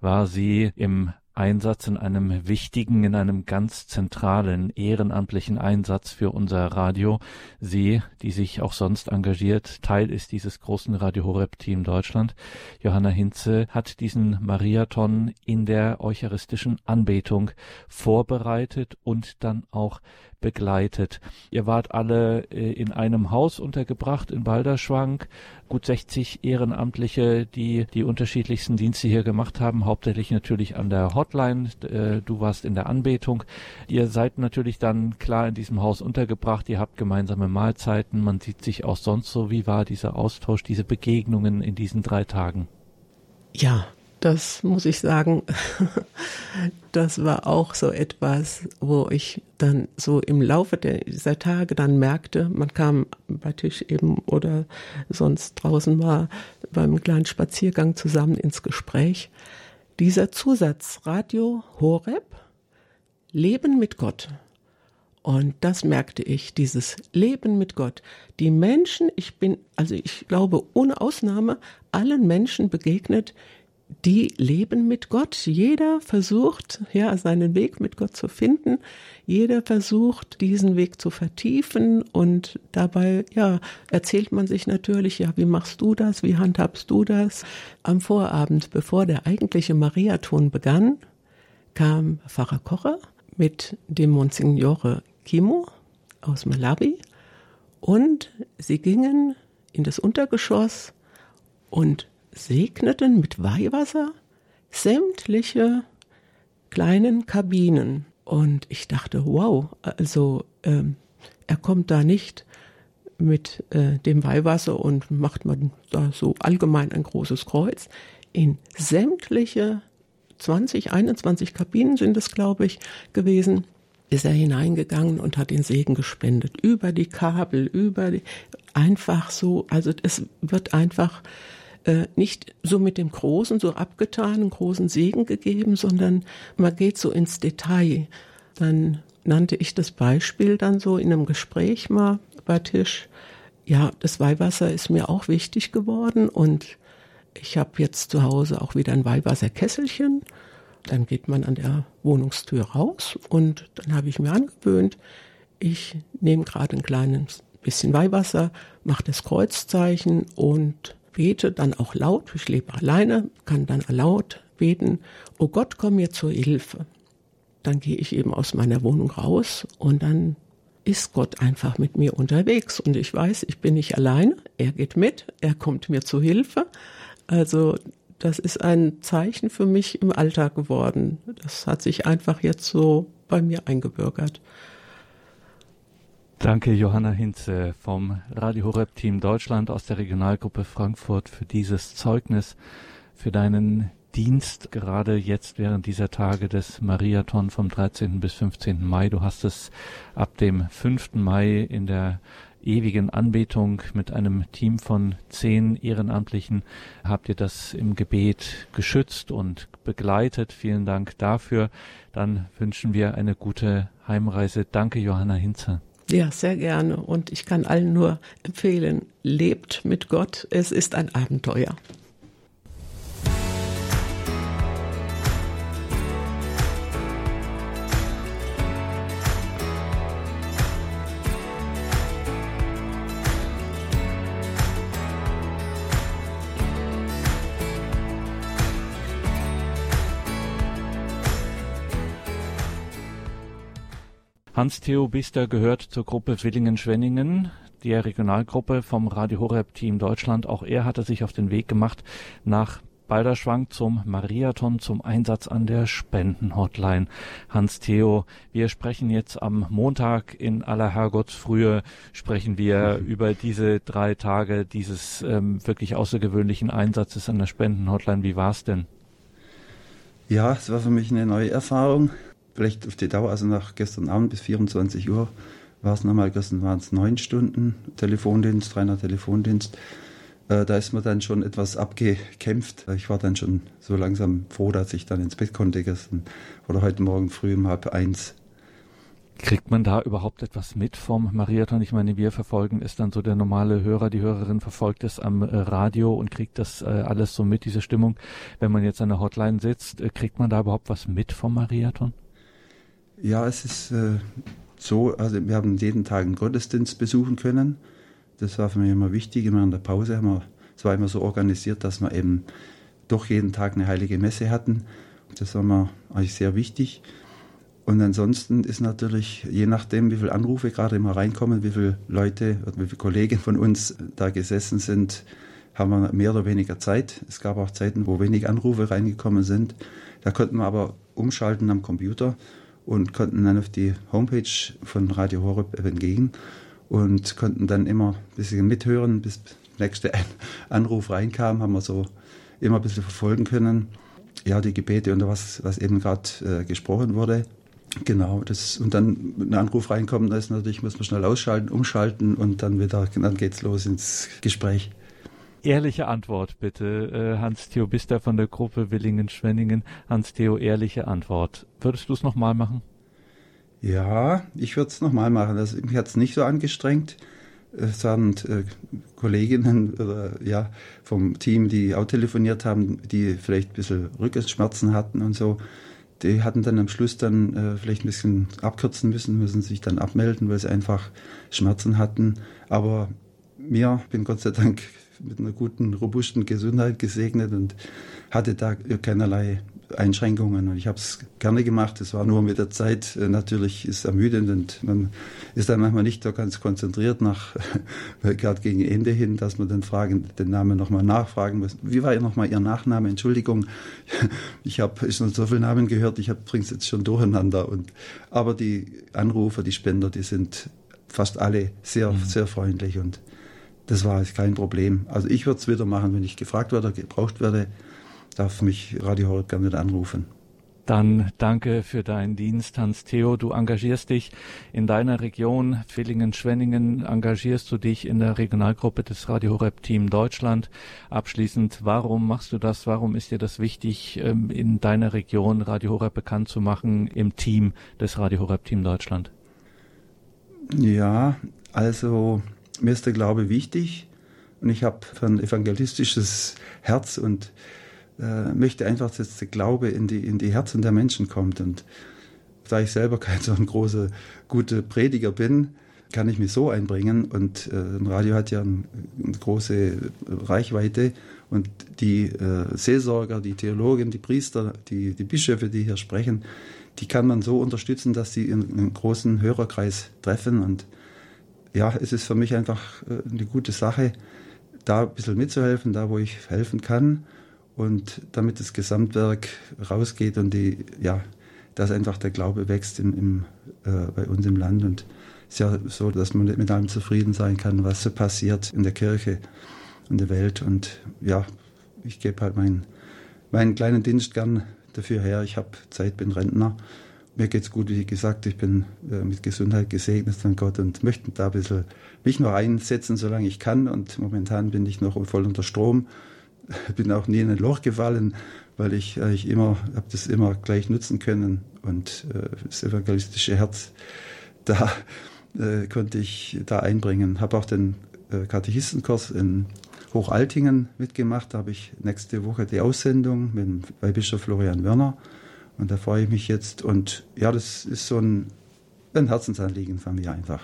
war sie im Einsatz in einem wichtigen, in einem ganz zentralen ehrenamtlichen Einsatz für unser Radio. Sie, die sich auch sonst engagiert, Teil ist dieses großen Radio Horeb Team Deutschland. Johanna Hinze hat diesen Mariathon in der eucharistischen Anbetung vorbereitet und dann auch begleitet. Ihr wart alle äh, in einem Haus untergebracht in Balderschwank, gut 60 Ehrenamtliche, die die unterschiedlichsten Dienste hier gemacht haben, hauptsächlich natürlich an der Hotline. Äh, du warst in der Anbetung. Ihr seid natürlich dann klar in diesem Haus untergebracht. Ihr habt gemeinsame Mahlzeiten. Man sieht sich auch sonst so. Wie war dieser Austausch, diese Begegnungen in diesen drei Tagen? Ja, das muss ich sagen, <laughs> das war auch so etwas, wo ich dann so im Laufe dieser Tage dann merkte, man kam bei Tisch eben oder sonst draußen mal beim kleinen Spaziergang zusammen ins Gespräch. Dieser Zusatz Radio Horeb, Leben mit Gott. Und das merkte ich, dieses Leben mit Gott. Die Menschen, ich bin, also ich glaube, ohne Ausnahme, allen Menschen begegnet, die leben mit Gott. Jeder versucht, ja, seinen Weg mit Gott zu finden. Jeder versucht, diesen Weg zu vertiefen und dabei, ja, erzählt man sich natürlich, ja, wie machst du das? Wie handhabst du das? Am Vorabend, bevor der eigentliche Mariathon begann, kam Pfarrer Kocher mit dem Monsignore Kimo aus Malawi und sie gingen in das Untergeschoss und segneten mit Weihwasser sämtliche kleinen Kabinen. Und ich dachte, wow, also ähm, er kommt da nicht mit äh, dem Weihwasser und macht man da so allgemein ein großes Kreuz. In sämtliche 20, 21 Kabinen sind es, glaube ich, gewesen, ist er hineingegangen und hat den Segen gespendet. Über die Kabel, über die, einfach so, also es wird einfach äh, nicht so mit dem großen, so abgetanen großen Segen gegeben, sondern man geht so ins Detail. Dann nannte ich das Beispiel dann so in einem Gespräch mal bei Tisch. Ja, das Weihwasser ist mir auch wichtig geworden und ich habe jetzt zu Hause auch wieder ein Weihwasserkesselchen. Dann geht man an der Wohnungstür raus und dann habe ich mir angewöhnt, ich nehme gerade ein kleines bisschen Weihwasser, mache das Kreuzzeichen und bete dann auch laut, ich lebe alleine, kann dann laut beten, oh Gott, komm mir zur Hilfe. Dann gehe ich eben aus meiner Wohnung raus und dann ist Gott einfach mit mir unterwegs und ich weiß, ich bin nicht alleine, er geht mit, er kommt mir zu Hilfe. Also das ist ein Zeichen für mich im Alltag geworden. Das hat sich einfach jetzt so bei mir eingebürgert. Danke Johanna Hinze vom Radio Horeb Team Deutschland aus der Regionalgruppe Frankfurt für dieses Zeugnis, für deinen Dienst gerade jetzt während dieser Tage des Mariathon vom 13. bis 15. Mai. Du hast es ab dem 5. Mai in der ewigen Anbetung mit einem Team von zehn Ehrenamtlichen habt ihr das im Gebet geschützt und begleitet. Vielen Dank dafür. Dann wünschen wir eine gute Heimreise. Danke, Johanna Hinze. Ja, sehr gerne. Und ich kann allen nur empfehlen, lebt mit Gott. Es ist ein Abenteuer. Hans-Theo Bister gehört zur Gruppe Villingen-Schwenningen, der Regionalgruppe vom Radio Horeb Team Deutschland. Auch er hatte sich auf den Weg gemacht nach Balderschwang zum Mariathon, zum Einsatz an der Spendenhotline. Hans-Theo, wir sprechen jetzt am Montag in aller Herrgottsfrühe, sprechen wir über diese drei Tage dieses ähm, wirklich außergewöhnlichen Einsatzes an der Spendenhotline. Wie war es denn? Ja, es war für mich eine neue Erfahrung. Vielleicht auf die Dauer, also nach gestern Abend bis 24 Uhr war es nochmal, gestern waren es neun Stunden Telefondienst, reiner Telefondienst. Äh, da ist man dann schon etwas abgekämpft. Ich war dann schon so langsam froh, dass ich dann ins Bett konnte gestern oder heute Morgen früh um halb eins. Kriegt man da überhaupt etwas mit vom Mariathon? Ich meine, wir verfolgen es dann so, der normale Hörer, die Hörerin verfolgt es am äh, Radio und kriegt das äh, alles so mit, diese Stimmung. Wenn man jetzt an der Hotline sitzt, äh, kriegt man da überhaupt was mit vom Mariathon? Ja, es ist äh, so, also wir haben jeden Tag einen Gottesdienst besuchen können. Das war für mich immer wichtig. Immer in der Pause haben wir, es war immer so organisiert, dass wir eben doch jeden Tag eine heilige Messe hatten. Das war mir eigentlich sehr wichtig. Und ansonsten ist natürlich, je nachdem, wie viele Anrufe gerade immer reinkommen, wie viele Leute oder wie viele Kollegen von uns da gesessen sind, haben wir mehr oder weniger Zeit. Es gab auch Zeiten, wo wenig Anrufe reingekommen sind. Da konnten wir aber umschalten am Computer und konnten dann auf die Homepage von Radio Horeb entgegen und konnten dann immer ein bisschen mithören, bis der nächste <laughs> Anruf reinkam, haben wir so immer ein bisschen verfolgen können. Ja, die Gebete und was, was eben gerade äh, gesprochen wurde. Genau, das, und dann ein Anruf reinkommt, da ist natürlich, muss man schnell ausschalten, umschalten und dann wieder, dann geht's los ins Gespräch. Ehrliche Antwort bitte, äh, Hans-Theo Bister von der Gruppe Willingen-Schwenningen. Hans-Theo, ehrliche Antwort. Würdest du es nochmal machen? Ja, ich würde es nochmal machen. Also, mich hat es nicht so angestrengt. Es waren äh, Kolleginnen oder, ja, vom Team, die auch telefoniert haben, die vielleicht ein bisschen Rückenschmerzen hatten und so. Die hatten dann am Schluss dann äh, vielleicht ein bisschen abkürzen müssen, müssen sich dann abmelden, weil sie einfach Schmerzen hatten. Aber mir bin Gott sei Dank mit einer guten, robusten Gesundheit gesegnet und hatte da keinerlei Einschränkungen. Und ich habe es gerne gemacht. Es war nur mit der Zeit äh, natürlich ist ermüdend und man ist dann manchmal nicht so ganz konzentriert nach <laughs> gerade gegen Ende hin, dass man den Fragen den Namen nochmal nachfragen muss. Wie war nochmal Ihr Nachname? Entschuldigung, <laughs> ich habe schon so viele Namen gehört. Ich bringe es jetzt schon durcheinander. Und aber die Anrufer, die Spender, die sind fast alle sehr mhm. sehr freundlich und das war kein Problem. Also ich würde es wieder machen, wenn ich gefragt werde, gebraucht werde darf mich Radio Horeb gerne wieder anrufen. Dann danke für deinen Dienst, Hans-Theo. Du engagierst dich in deiner Region, Villingen-Schwenningen, engagierst du dich in der Regionalgruppe des Radio Horeb Team Deutschland. Abschließend, warum machst du das? Warum ist dir das wichtig, ähm, in deiner Region Radio Horeb bekannt zu machen im Team des Radio Horeb Team Deutschland? Ja, also mir ist der Glaube wichtig und ich habe ein evangelistisches Herz und äh, möchte einfach, dass der Glaube in die, in die Herzen der Menschen kommt. Und da ich selber kein so ein großer, guter Prediger bin, kann ich mich so einbringen. Und äh, ein Radio hat ja ein, eine große Reichweite. Und die äh, Seelsorger, die Theologen, die Priester, die, die Bischöfe, die hier sprechen, die kann man so unterstützen, dass sie in, einen großen Hörerkreis treffen. Und ja, es ist für mich einfach äh, eine gute Sache, da ein bisschen mitzuhelfen, da wo ich helfen kann und damit das Gesamtwerk rausgeht und die, ja, dass einfach der Glaube wächst im, im, äh, bei uns im Land. Und es ist ja so, dass man nicht mit allem zufrieden sein kann, was so passiert in der Kirche und der Welt. Und ja, ich gebe halt meinen, meinen kleinen Dienst gern dafür her. Ich habe Zeit, bin Rentner. Mir geht's gut, wie gesagt, ich bin äh, mit Gesundheit gesegnet von Gott und möchte da ein bisschen mich noch einsetzen, solange ich kann. Und momentan bin ich noch voll unter Strom <laughs> bin auch nie in ein Loch gefallen, weil ich eigentlich immer, habe das immer gleich nutzen können und äh, das evangelistische Herz, <laughs> da äh, konnte ich da einbringen. Habe auch den äh, Katechistenkurs in Hochaltingen mitgemacht. Da habe ich nächste Woche die Aussendung mit dem Weihbischof Florian Werner und da freue ich mich jetzt. Und ja, das ist so ein, ein Herzensanliegen von mir einfach.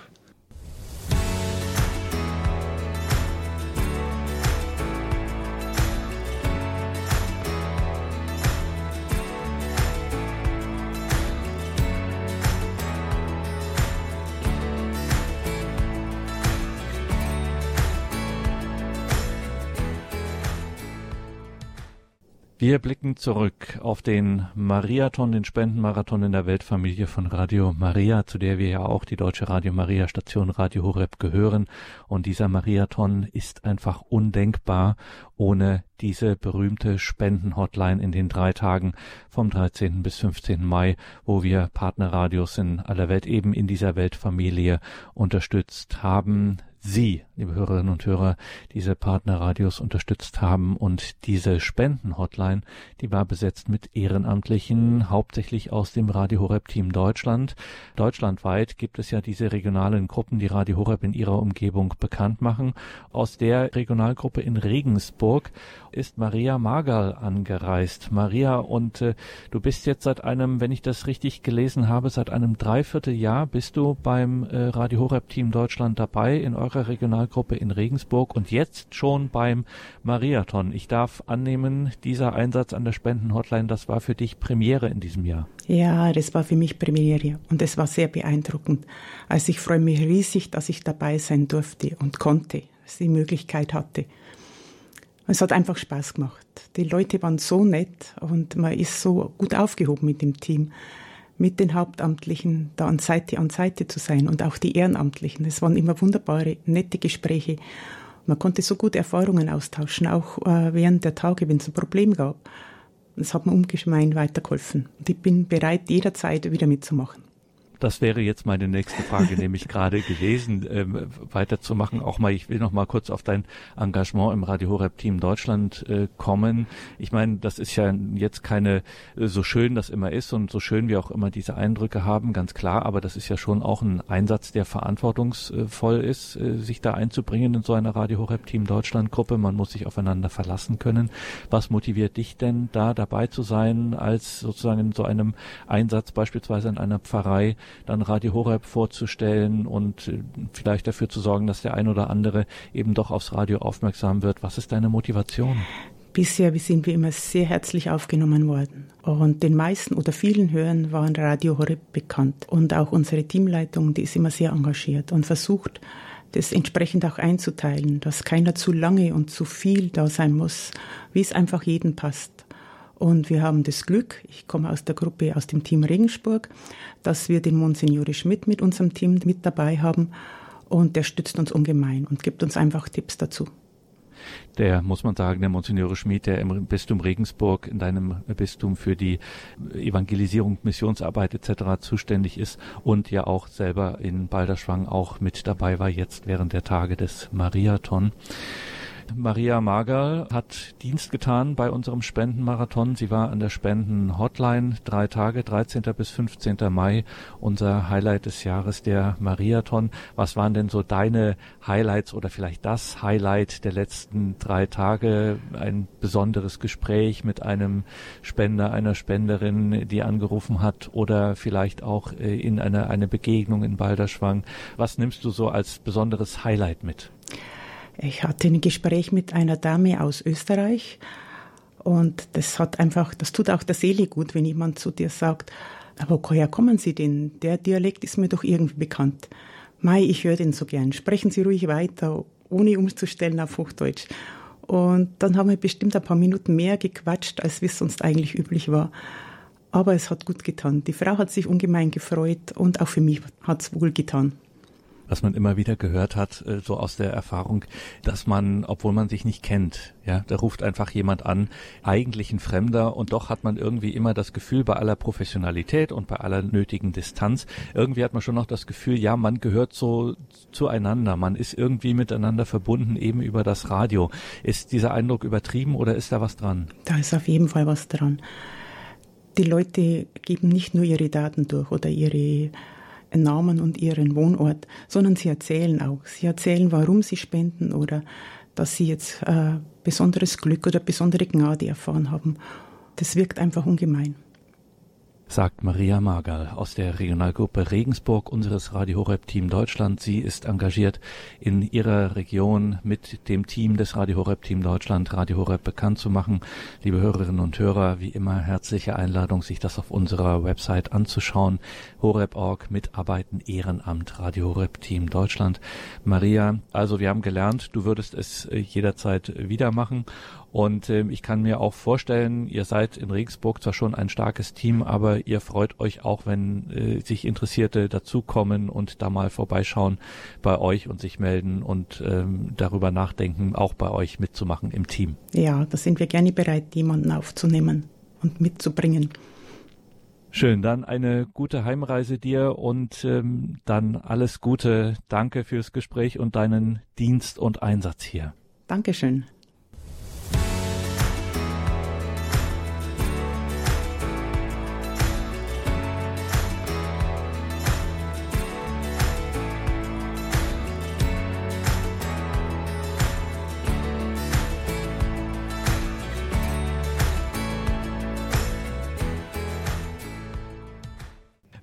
Wir blicken zurück auf den Mariathon, den Spendenmarathon in der Weltfamilie von Radio Maria, zu der wir ja auch die deutsche Radio Maria Station Radio Horeb gehören. Und dieser Mariathon ist einfach undenkbar ohne diese berühmte Spendenhotline in den drei Tagen vom 13. bis 15. Mai, wo wir Partnerradios in aller Welt eben in dieser Weltfamilie unterstützt haben. Sie, liebe Hörerinnen und Hörer, diese Partnerradios unterstützt haben und diese Spendenhotline, die war besetzt mit Ehrenamtlichen, hauptsächlich aus dem Radio Horeb Team Deutschland. Deutschlandweit gibt es ja diese regionalen Gruppen, die Radio Horeb in ihrer Umgebung bekannt machen. Aus der Regionalgruppe in Regensburg ist Maria Magal angereist. Maria, und äh, du bist jetzt seit einem, wenn ich das richtig gelesen habe, seit einem Dreivierteljahr bist du beim äh, Radio Horeb Team Deutschland dabei in eurer Regionalgruppe in Regensburg und jetzt schon beim Mariathon. Ich darf annehmen, dieser Einsatz an der Spendenhotline, das war für dich Premiere in diesem Jahr. Ja, das war für mich Premiere und es war sehr beeindruckend. Also ich freue mich riesig, dass ich dabei sein durfte und konnte, dass ich die Möglichkeit hatte. Es hat einfach Spaß gemacht. Die Leute waren so nett und man ist so gut aufgehoben mit dem Team mit den Hauptamtlichen da an Seite an Seite zu sein und auch die Ehrenamtlichen. Es waren immer wunderbare, nette Gespräche. Man konnte so gute Erfahrungen austauschen, auch äh, während der Tage, wenn es ein Problem gab. Das hat mir ungemein weitergeholfen. Und ich bin bereit, jederzeit wieder mitzumachen. Das wäre jetzt meine nächste Frage, nämlich gerade gewesen, ähm, weiterzumachen. Auch mal, ich will noch mal kurz auf dein Engagement im Radio Horeb Team Deutschland äh, kommen. Ich meine, das ist ja jetzt keine, äh, so schön das immer ist und so schön wir auch immer diese Eindrücke haben, ganz klar, aber das ist ja schon auch ein Einsatz, der verantwortungsvoll ist, äh, sich da einzubringen in so einer Radio Horeb Team Deutschland Gruppe. Man muss sich aufeinander verlassen können. Was motiviert dich denn da dabei zu sein, als sozusagen in so einem Einsatz beispielsweise in einer Pfarrei dann Radio Horeb vorzustellen und äh, vielleicht dafür zu sorgen, dass der ein oder andere eben doch aufs Radio aufmerksam wird. Was ist deine Motivation? Bisher sind wir immer sehr herzlich aufgenommen worden. Und den meisten oder vielen Hörern waren Radio Horeb bekannt. Und auch unsere Teamleitung, die ist immer sehr engagiert und versucht, das entsprechend auch einzuteilen, dass keiner zu lange und zu viel da sein muss, wie es einfach jedem passt. Und wir haben das Glück, ich komme aus der Gruppe, aus dem Team Regensburg, dass wir den Monsignore Schmidt mit unserem Team mit dabei haben. Und der stützt uns ungemein und gibt uns einfach Tipps dazu. Der, muss man sagen, der Monsignore Schmid, der im Bistum Regensburg, in deinem Bistum für die Evangelisierung, Missionsarbeit etc. zuständig ist und ja auch selber in Balderschwang auch mit dabei war, jetzt während der Tage des Mariathon. Maria Magerl hat Dienst getan bei unserem Spendenmarathon. Sie war an der Spenden-Hotline drei Tage, 13. bis 15. Mai, unser Highlight des Jahres, der Mariathon. Was waren denn so deine Highlights oder vielleicht das Highlight der letzten drei Tage? Ein besonderes Gespräch mit einem Spender, einer Spenderin, die angerufen hat oder vielleicht auch äh, in eine, eine Begegnung in Balderschwang. Was nimmst du so als besonderes Highlight mit? Ich hatte ein Gespräch mit einer Dame aus Österreich und das hat einfach, das tut auch der Seele gut, wenn jemand zu dir sagt, aber woher kommen Sie denn? Der Dialekt ist mir doch irgendwie bekannt. Mai, ich höre den so gern. Sprechen Sie ruhig weiter, ohne umzustellen auf Hochdeutsch. Und dann haben wir bestimmt ein paar Minuten mehr gequatscht, als es sonst eigentlich üblich war. Aber es hat gut getan. Die Frau hat sich ungemein gefreut und auch für mich hat es wohl getan was man immer wieder gehört hat, äh, so aus der Erfahrung, dass man, obwohl man sich nicht kennt, ja, da ruft einfach jemand an, eigentlich ein Fremder und doch hat man irgendwie immer das Gefühl, bei aller Professionalität und bei aller nötigen Distanz, irgendwie hat man schon noch das Gefühl, ja, man gehört so zueinander, man ist irgendwie miteinander verbunden, eben über das Radio. Ist dieser Eindruck übertrieben oder ist da was dran? Da ist auf jeden Fall was dran. Die Leute geben nicht nur ihre Daten durch oder ihre Namen und ihren Wohnort, sondern sie erzählen auch. Sie erzählen, warum sie spenden oder dass sie jetzt äh, besonderes Glück oder besondere Gnade erfahren haben. Das wirkt einfach ungemein. Sagt Maria Magerl aus der Regionalgruppe Regensburg unseres Radio Horeb Team Deutschland. Sie ist engagiert in ihrer Region mit dem Team des Radio Horeb Team Deutschland Radio Horeb bekannt zu machen. Liebe Hörerinnen und Hörer, wie immer herzliche Einladung, sich das auf unserer Website anzuschauen. Horeb.org Mitarbeiten Ehrenamt Radio Horeb Team Deutschland. Maria, also wir haben gelernt, du würdest es äh, jederzeit wieder machen und äh, ich kann mir auch vorstellen, ihr seid in Regensburg zwar schon ein starkes Team, aber ihr freut euch auch, wenn äh, sich Interessierte dazukommen und da mal vorbeischauen bei euch und sich melden und ähm, darüber nachdenken, auch bei euch mitzumachen im Team. Ja, da sind wir gerne bereit, jemanden aufzunehmen und mitzubringen. Schön, dann eine gute Heimreise dir und ähm, dann alles Gute. Danke fürs Gespräch und deinen Dienst und Einsatz hier. Dankeschön.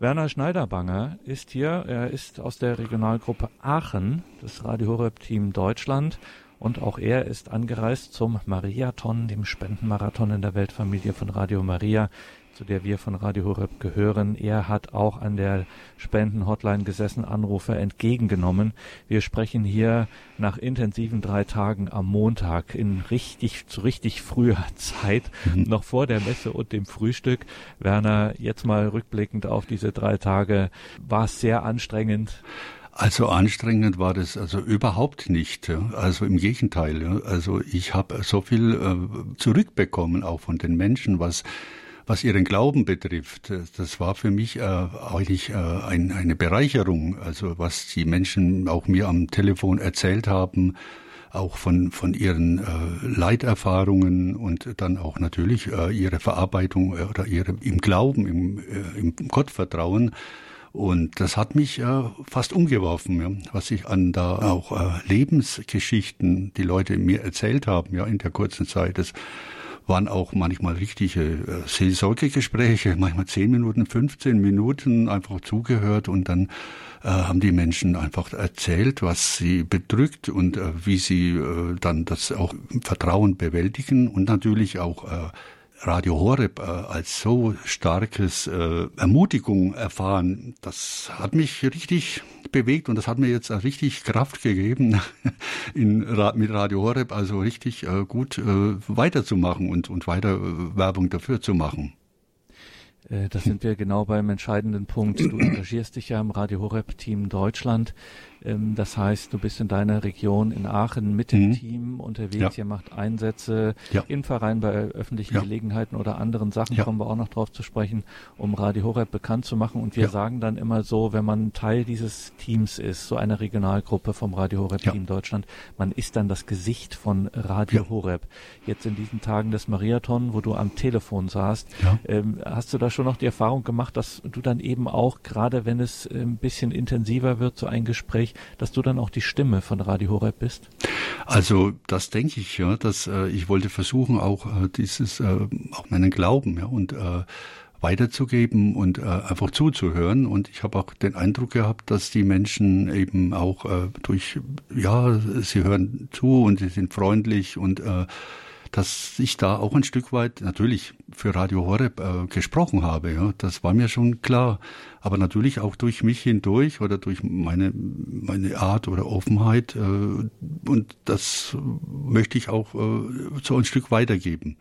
Werner Schneiderbanger ist hier. Er ist aus der Regionalgruppe Aachen des Radio Horeb Team Deutschland. Und auch er ist angereist zum Mariathon, dem Spendenmarathon in der Weltfamilie von Radio Maria zu der wir von Radio Horeb gehören. Er hat auch an der Spendenhotline gesessen, Anrufe entgegengenommen. Wir sprechen hier nach intensiven drei Tagen am Montag in richtig, zu richtig früher <laughs> Zeit, mhm. noch vor der Messe und dem Frühstück. Werner, jetzt mal rückblickend auf diese drei Tage, war es sehr anstrengend. Also anstrengend war das also überhaupt nicht. Also im Gegenteil. Also ich habe so viel äh, zurückbekommen, auch von den Menschen, was was ihren Glauben betrifft, das war für mich äh, eigentlich äh, ein, eine Bereicherung. Also was die Menschen auch mir am Telefon erzählt haben, auch von, von ihren äh, Leiterfahrungen und dann auch natürlich äh, ihre Verarbeitung äh, oder ihre im Glauben, im, äh, im Gottvertrauen. Und das hat mich äh, fast umgeworfen, ja, was ich an da auch äh, Lebensgeschichten, die Leute mir erzählt haben, ja, in der kurzen Zeit. Das waren auch manchmal richtige äh, Seelsorgegespräche, manchmal 10 Minuten, 15 Minuten einfach zugehört und dann äh, haben die Menschen einfach erzählt, was sie bedrückt und äh, wie sie äh, dann das auch Vertrauen bewältigen und natürlich auch äh, Radio Horeb äh, als so starkes äh, Ermutigung erfahren, das hat mich richtig bewegt und das hat mir jetzt richtig Kraft gegeben, <laughs> in, mit Radio Horeb also richtig äh, gut äh, weiterzumachen und, und weiter äh, Werbung dafür zu machen. Äh, da sind wir genau beim entscheidenden Punkt. Du engagierst dich ja im Radio Horeb Team Deutschland. Ähm, das heißt, du bist in deiner Region in Aachen mit dem mhm. Team unterwegs. Ja. Ihr macht Einsätze ja. im Verein bei öffentlichen ja. Gelegenheiten oder anderen Sachen. Kommen wir auch noch drauf zu sprechen, um Radio Horeb bekannt zu machen. Und wir sagen dann immer so, wenn man Teil dieses Teams ist, so einer Regionalgruppe vom Radio Horeb Team Deutschland, man ist dann das Gesicht von Radio Horeb. Jetzt in diesen Tagen des Mariathon, wo du am Telefon saßt, ähm, hast du da schon noch die Erfahrung gemacht, dass du dann eben auch, gerade wenn es ein bisschen intensiver wird, so ein Gespräch, dass du dann auch die Stimme von Radio Horeb bist? Also das denke ich, ja, dass äh, ich wollte versuchen, auch äh, dieses, äh, auch meinen Glauben, ja, und äh, weiterzugeben und äh, einfach zuzuhören. Und ich habe auch den Eindruck gehabt, dass die Menschen eben auch äh, durch, ja, sie hören zu und sie sind freundlich und äh, dass ich da auch ein Stück weit natürlich für Radio Horeb äh, gesprochen habe. Ja, das war mir schon klar. Aber natürlich auch durch mich hindurch oder durch meine, meine Art oder Offenheit. Äh, und das möchte ich auch äh, so ein Stück weitergeben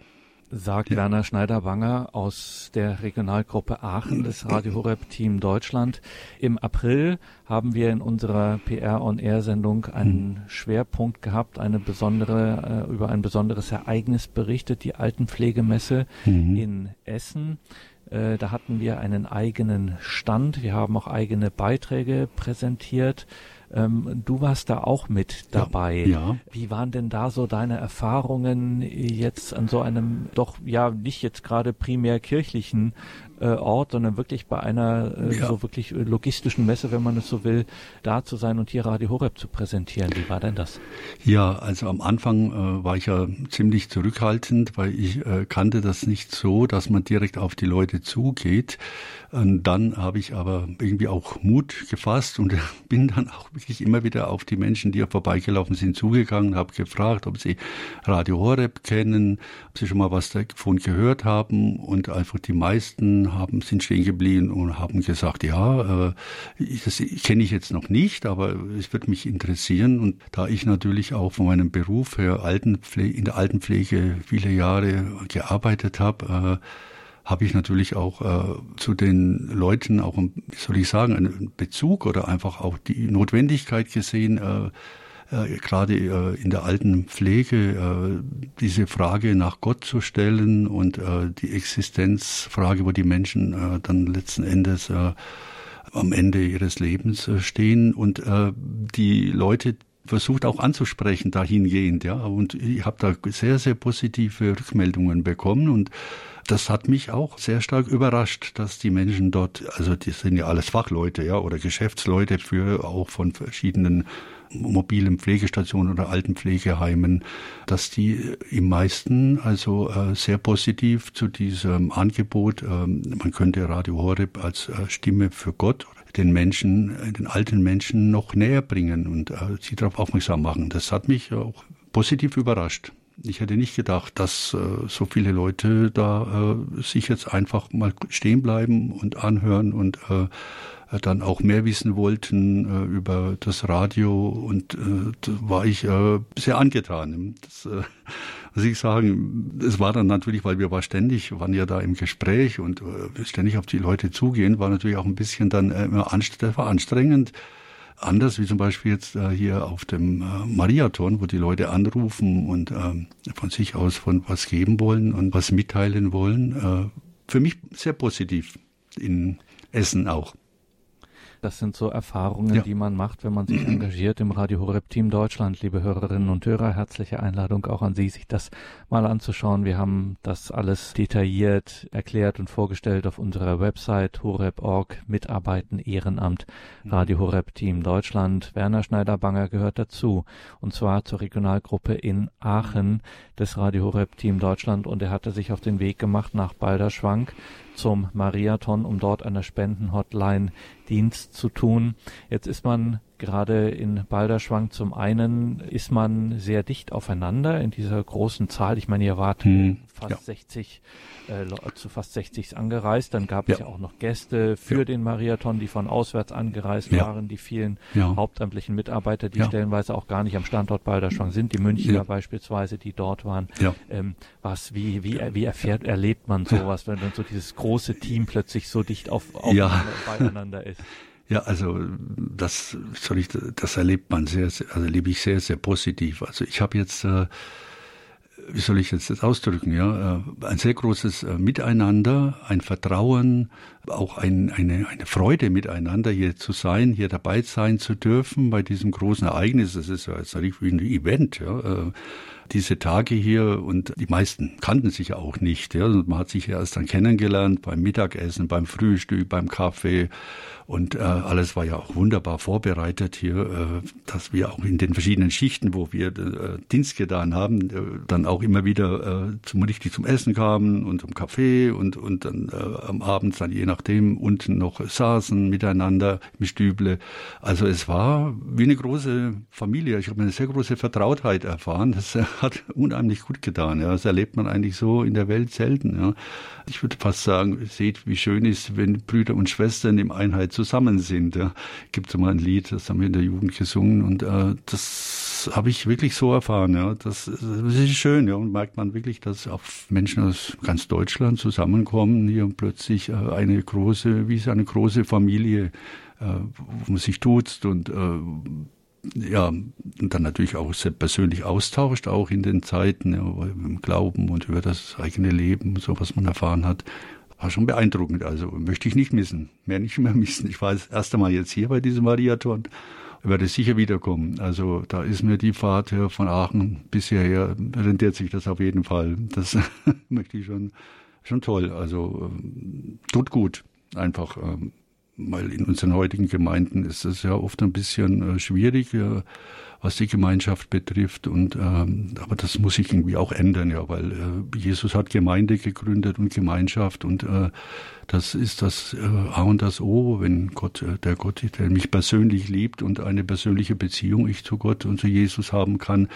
sagt ja. Werner Schneider-Wanger aus der Regionalgruppe Aachen des Radio Horeb Team Deutschland. Im April haben wir in unserer PR on Air Sendung einen hm. Schwerpunkt gehabt, eine besondere äh, über ein besonderes Ereignis berichtet, die Altenpflegemesse mhm. in Essen. Äh, da hatten wir einen eigenen Stand. Wir haben auch eigene Beiträge präsentiert Ähm, du warst da auch mit dabei. Ja, ja. Wie waren denn da so deine Erfahrungen jetzt an so einem doch ja nicht jetzt gerade primär kirchlichen äh, Ort, sondern wirklich bei einer äh, ja. so wirklich logistischen Messe, wenn man es so will, da zu sein und hier Radio Horeb zu präsentieren. Wie war denn das? Ja, also am Anfang äh, war ich ja ziemlich zurückhaltend, weil ich äh, kannte das nicht so, dass man direkt auf die Leute zugeht. Und dann habe ich aber irgendwie auch Mut gefasst und <laughs> bin dann auch wirklich immer wieder auf die Menschen, die vorbeigelaufen sind, zugegangen, habe gefragt, ob sie Radio Horeb kennen, ob sie schon mal was davon gehört haben und einfach die meisten haben sind stehen geblieben und haben gesagt, ja, äh, das kenne ich jetzt noch nicht, aber es wird mich interessieren. Und da ich natürlich auch von meinem Beruf her Altenpflege, in der Altenpflege viele Jahre gearbeitet habe, äh, habe ich natürlich auch äh, zu den Leuten auch, soll ich sagen, einen Bezug oder einfach auch die Notwendigkeit gesehen, äh, äh, gerade äh, in der alten Pflege äh, diese Frage nach Gott zu stellen und äh, die Existenzfrage, wo die Menschen äh, dann letzten Endes äh, am Ende ihres Lebens äh, stehen und äh, die Leute versucht auch anzusprechen dahingehend, ja. Und ich habe da sehr, sehr positive Rückmeldungen bekommen und das hat mich auch sehr stark überrascht, dass die Menschen dort, also die sind ja alles Fachleute, ja, oder Geschäftsleute für auch von verschiedenen mobilen Pflegestationen oder Altenpflegeheimen, dass die im meisten also äh, sehr positiv zu diesem Angebot, äh, man könnte Radio Horeb als äh, Stimme für Gott den Menschen, äh, den alten Menschen noch näher bringen und sie darauf aufmerksam machen. Das hat mich auch positiv überrascht. Ich hätte nicht gedacht, dass äh, so viele Leute da äh, sich jetzt einfach mal stehen bleiben und anhören und äh, dann auch mehr wissen wollten äh, über das Radio und äh, da war ich äh, sehr angetan. Das, äh, muss ich sagen, es war dann natürlich, weil wir war ständig, waren ja da im Gespräch und äh, ständig auf die Leute zugehen, war natürlich auch ein bisschen dann äh, immer anstrengend. Anders wie zum Beispiel jetzt äh, hier auf dem äh, Mariathon, wo die Leute anrufen und äh, von sich aus von was geben wollen und was mitteilen wollen. Äh, für mich sehr positiv in Essen auch. Das sind so Erfahrungen, ja. die man macht, wenn man sich <clears throat> engagiert im Radio Horeb Team Deutschland. Liebe Hörerinnen und Hörer, herzliche Einladung auch an Sie, sich das mal anzuschauen. Wir haben das alles detailliert erklärt und vorgestellt auf unserer Website horeb.org. Mitarbeiten Ehrenamt mhm. Radio Horeb Team Deutschland. Werner Schneider-Banger gehört dazu und zwar zur Regionalgruppe in Aachen des Radio Horeb Team Deutschland und er hatte sich auf den Weg gemacht nach Balderschwank zum Mariathon, um dort an der Spendenhotline Dienst zu tun. Jetzt ist man gerade in Balderschwang zum einen ist man sehr dicht aufeinander in dieser großen Zahl. Ich meine, ihr wart hm, fast ja. 60 äh, zu fast 60 angereist. Dann gab ja. es ja auch noch Gäste für ja. den Marathon, die von auswärts angereist waren, die vielen hauptamtlichen Mitarbeiter, die stellenweise auch gar nicht am Standort Balderschwang sind, die Münchner beispielsweise, die dort waren. Ähm, was, wie, wie, wie erfährt, erlebt man sowas, wenn dann so dieses große Team plötzlich so dicht auf, auf beieinander ist? <laughs> Ja, also das soll ich, das erlebt man sehr, also erlebe ich sehr, sehr positiv. Also ich habe jetzt äh, wie soll ich jetzt das ausdrücken, ja, äh, ein sehr großes äh, Miteinander, ein Vertrauen, auch ein, eine, eine Freude miteinander hier zu sein, hier dabei sein zu dürfen bei diesem großen Ereignis. Das ist ja jetzt wie ein Event, ja. Diese Tage hier und die meisten kannten sich auch nicht. Ja. Man hat sich erst dann kennengelernt beim Mittagessen, beim Frühstück, beim Kaffee und äh, alles war ja auch wunderbar vorbereitet hier, äh, dass wir auch in den verschiedenen Schichten, wo wir äh, Dienst getan haben, äh, dann auch immer wieder äh, zum richtig zum Essen kamen und zum Kaffee und und dann äh, am Abend dann je nachdem unten noch saßen miteinander im Stüble. Also es war wie eine große Familie. Ich habe eine sehr große Vertrautheit erfahren. Das äh, hat unheimlich gut getan. Ja. Das erlebt man eigentlich so in der Welt selten. Ja. Ich würde fast sagen, seht, wie schön ist, wenn Brüder und Schwestern im Einheit zusammen sind. Ja. Gibt es mal ein Lied, das haben wir in der Jugend gesungen und äh, das habe ich wirklich so erfahren. Ja. Das, das ist schön ja. und merkt man wirklich, dass auch Menschen aus ganz Deutschland zusammenkommen hier und plötzlich äh, eine große, wie ist eine große Familie, äh, wo man sich tutst und äh, ja, und dann natürlich auch sehr persönlich austauscht, auch in den Zeiten, ja, im Glauben und über das eigene Leben, so was man erfahren hat war schon beeindruckend. Also möchte ich nicht missen, mehr nicht mehr <laughs> missen. Ich war das erste Mal jetzt hier bei diesem Variaton werde sicher wiederkommen. Also da ist mir die Fahrt von Aachen bisher rentiert sich das auf jeden Fall. Das <laughs> möchte ich schon, schon toll. Also ähm, tut gut, einfach. Ähm, weil in unseren heutigen Gemeinden ist es ja oft ein bisschen äh, schwierig, was die Gemeinschaft betrifft. Und ähm, aber das muss sich irgendwie auch ändern, ja, weil äh, Jesus hat Gemeinde gegründet und Gemeinschaft und äh, das ist das äh, A und das O, wenn Gott, äh, der Gott, der mich persönlich liebt und eine persönliche Beziehung ich zu Gott und zu Jesus haben kann,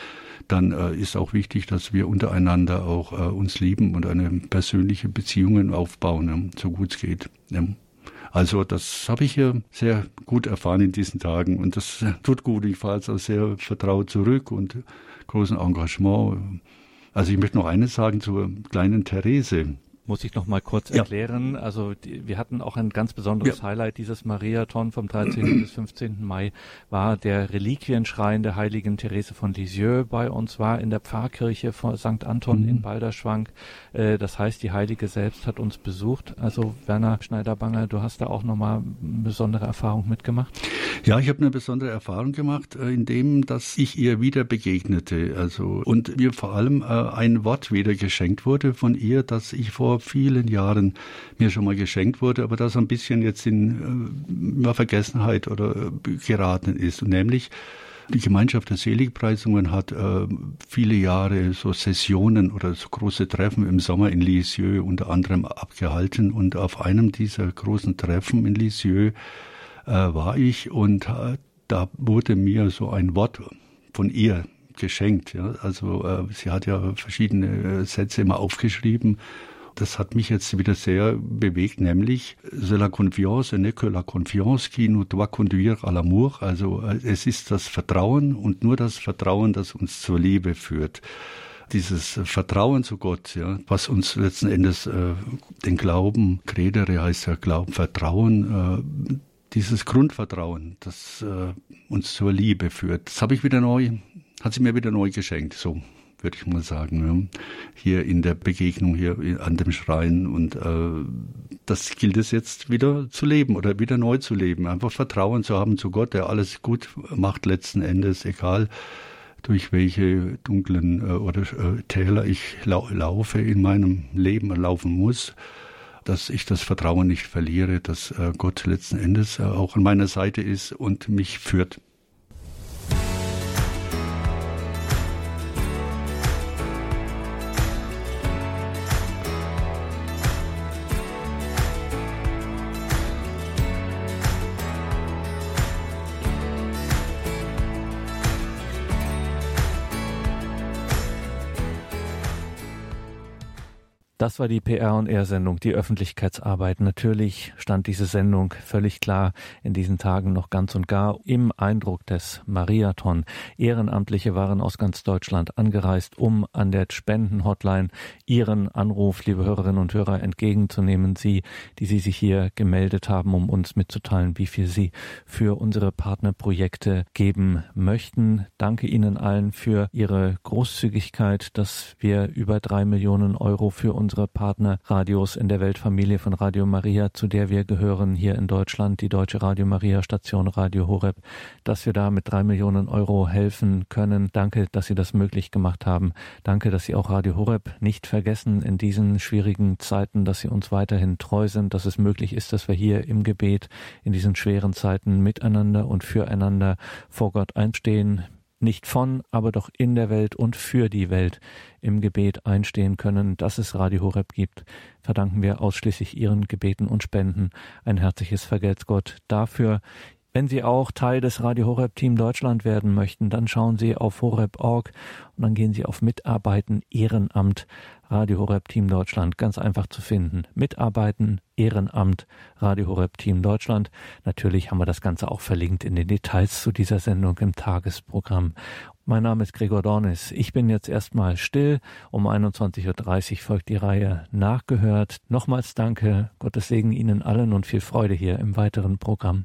dann äh, ist auch wichtig, dass wir untereinander auch äh, uns lieben und eine persönliche Beziehungen aufbauen, ja, so gut es geht. Ja. Also das habe ich hier sehr gut erfahren in diesen Tagen und das tut gut. Ich fahre jetzt auch sehr vertraut zurück und großen Engagement. Also ich möchte noch eines sagen zur kleinen Therese muss ich noch mal kurz erklären. Ja. Also die, wir hatten auch ein ganz besonderes ja. Highlight dieses Mariathon vom 13. bis 15. Mai war der Reliquienschrein der heiligen Therese von Lisieux bei uns war in der Pfarrkirche von St. Anton mhm. in Balderschwang. Äh, das heißt, die Heilige selbst hat uns besucht. Also Werner Schneiderbanger, du hast da auch noch mal eine besondere Erfahrung mitgemacht? Ja, ich habe eine besondere Erfahrung gemacht, äh, indem dass ich ihr wieder begegnete. Also und mir vor allem äh, ein Wort wieder geschenkt wurde von ihr, das ich vor vielen Jahren mir schon mal geschenkt wurde, aber das ein bisschen jetzt in äh, Vergessenheit oder äh, geraten ist. Und nämlich die Gemeinschaft der Seligpreisungen hat äh, viele Jahre so Sessionen oder so große Treffen im Sommer in Lisieux unter anderem abgehalten. Und auf einem dieser großen Treffen in Lisieux äh, war ich und äh, da wurde mir so ein Wort von ihr geschenkt. Ja. Also äh, sie hat ja verschiedene äh, Sätze immer aufgeschrieben das hat mich jetzt wieder sehr bewegt, nämlich c'est la confiance n'est que la confiance qui nous doit conduire à l'amour. Also äh, es ist das Vertrauen und nur das Vertrauen, das uns zur Liebe führt dieses Vertrauen zu Gott, ja, was uns letzten Endes äh, den Glauben, Credere heißt ja Glauben, Vertrauen, äh, dieses Grundvertrauen, das äh, uns zur Liebe führt. Das habe ich wieder neu, hat sie mir wieder neu geschenkt. So würde ich mal sagen, ja. hier in der Begegnung hier an dem Schrein. Und äh, das gilt es jetzt wieder zu leben oder wieder neu zu leben. Einfach Vertrauen zu haben zu Gott, der alles gut macht letzten Endes, egal durch welche dunklen äh, oder äh, Täler ich lau laufe in meinem Leben laufen muss dass ich das Vertrauen nicht verliere, dass äh, Gott letzten Endes äh, auch an meiner Seite ist und mich führt. Das war die PR- und R-Sendung, die Öffentlichkeitsarbeit. Natürlich stand diese Sendung völlig klar in diesen Tagen noch ganz und gar im Eindruck des Mariathon. Ehrenamtliche waren aus ganz Deutschland angereist, um an der Spendenhotline ihren Anruf, liebe Hörerinnen und Hörer, entgegenzunehmen. Sie, die Sie sich hier gemeldet haben, um uns mitzuteilen, wie viel Sie für unsere Partnerprojekte geben möchten. Danke Ihnen allen für Ihre Großzügigkeit, dass wir über drei Millionen Euro für uns unsere Partnerradios in der Weltfamilie von Radio Maria, zu der wir gehören hier in Deutschland, die Deutsche Radio Maria Station Radio Horeb, dass wir da mit drei Millionen Euro helfen können. Danke, dass Sie das möglich gemacht haben. Danke, dass Sie auch Radio Horeb nicht vergessen in diesen schwierigen Zeiten, dass Sie uns weiterhin treu sind, dass es möglich ist, dass wir hier im Gebet in diesen schweren Zeiten miteinander und füreinander vor Gott einstehen nicht von, aber doch in der Welt und für die Welt im Gebet einstehen können, dass es Radio Horeb gibt, verdanken wir ausschließlich Ihren Gebeten und Spenden. Ein herzliches Vergelt's Gott dafür. Wenn Sie auch Teil des Radio Horeb Team Deutschland werden möchten, dann schauen Sie auf horeb.org und dann gehen Sie auf Mitarbeiten Ehrenamt. Radio Horeb Team Deutschland ganz einfach zu finden. Mitarbeiten, Ehrenamt, Radio Horeb Team Deutschland. Natürlich haben wir das Ganze auch verlinkt in den Details zu dieser Sendung im Tagesprogramm. Mein Name ist Gregor Dornis. Ich bin jetzt erstmal still. Um 21.30 Uhr folgt die Reihe Nachgehört. Nochmals danke. Gottes Segen Ihnen allen und viel Freude hier im weiteren Programm.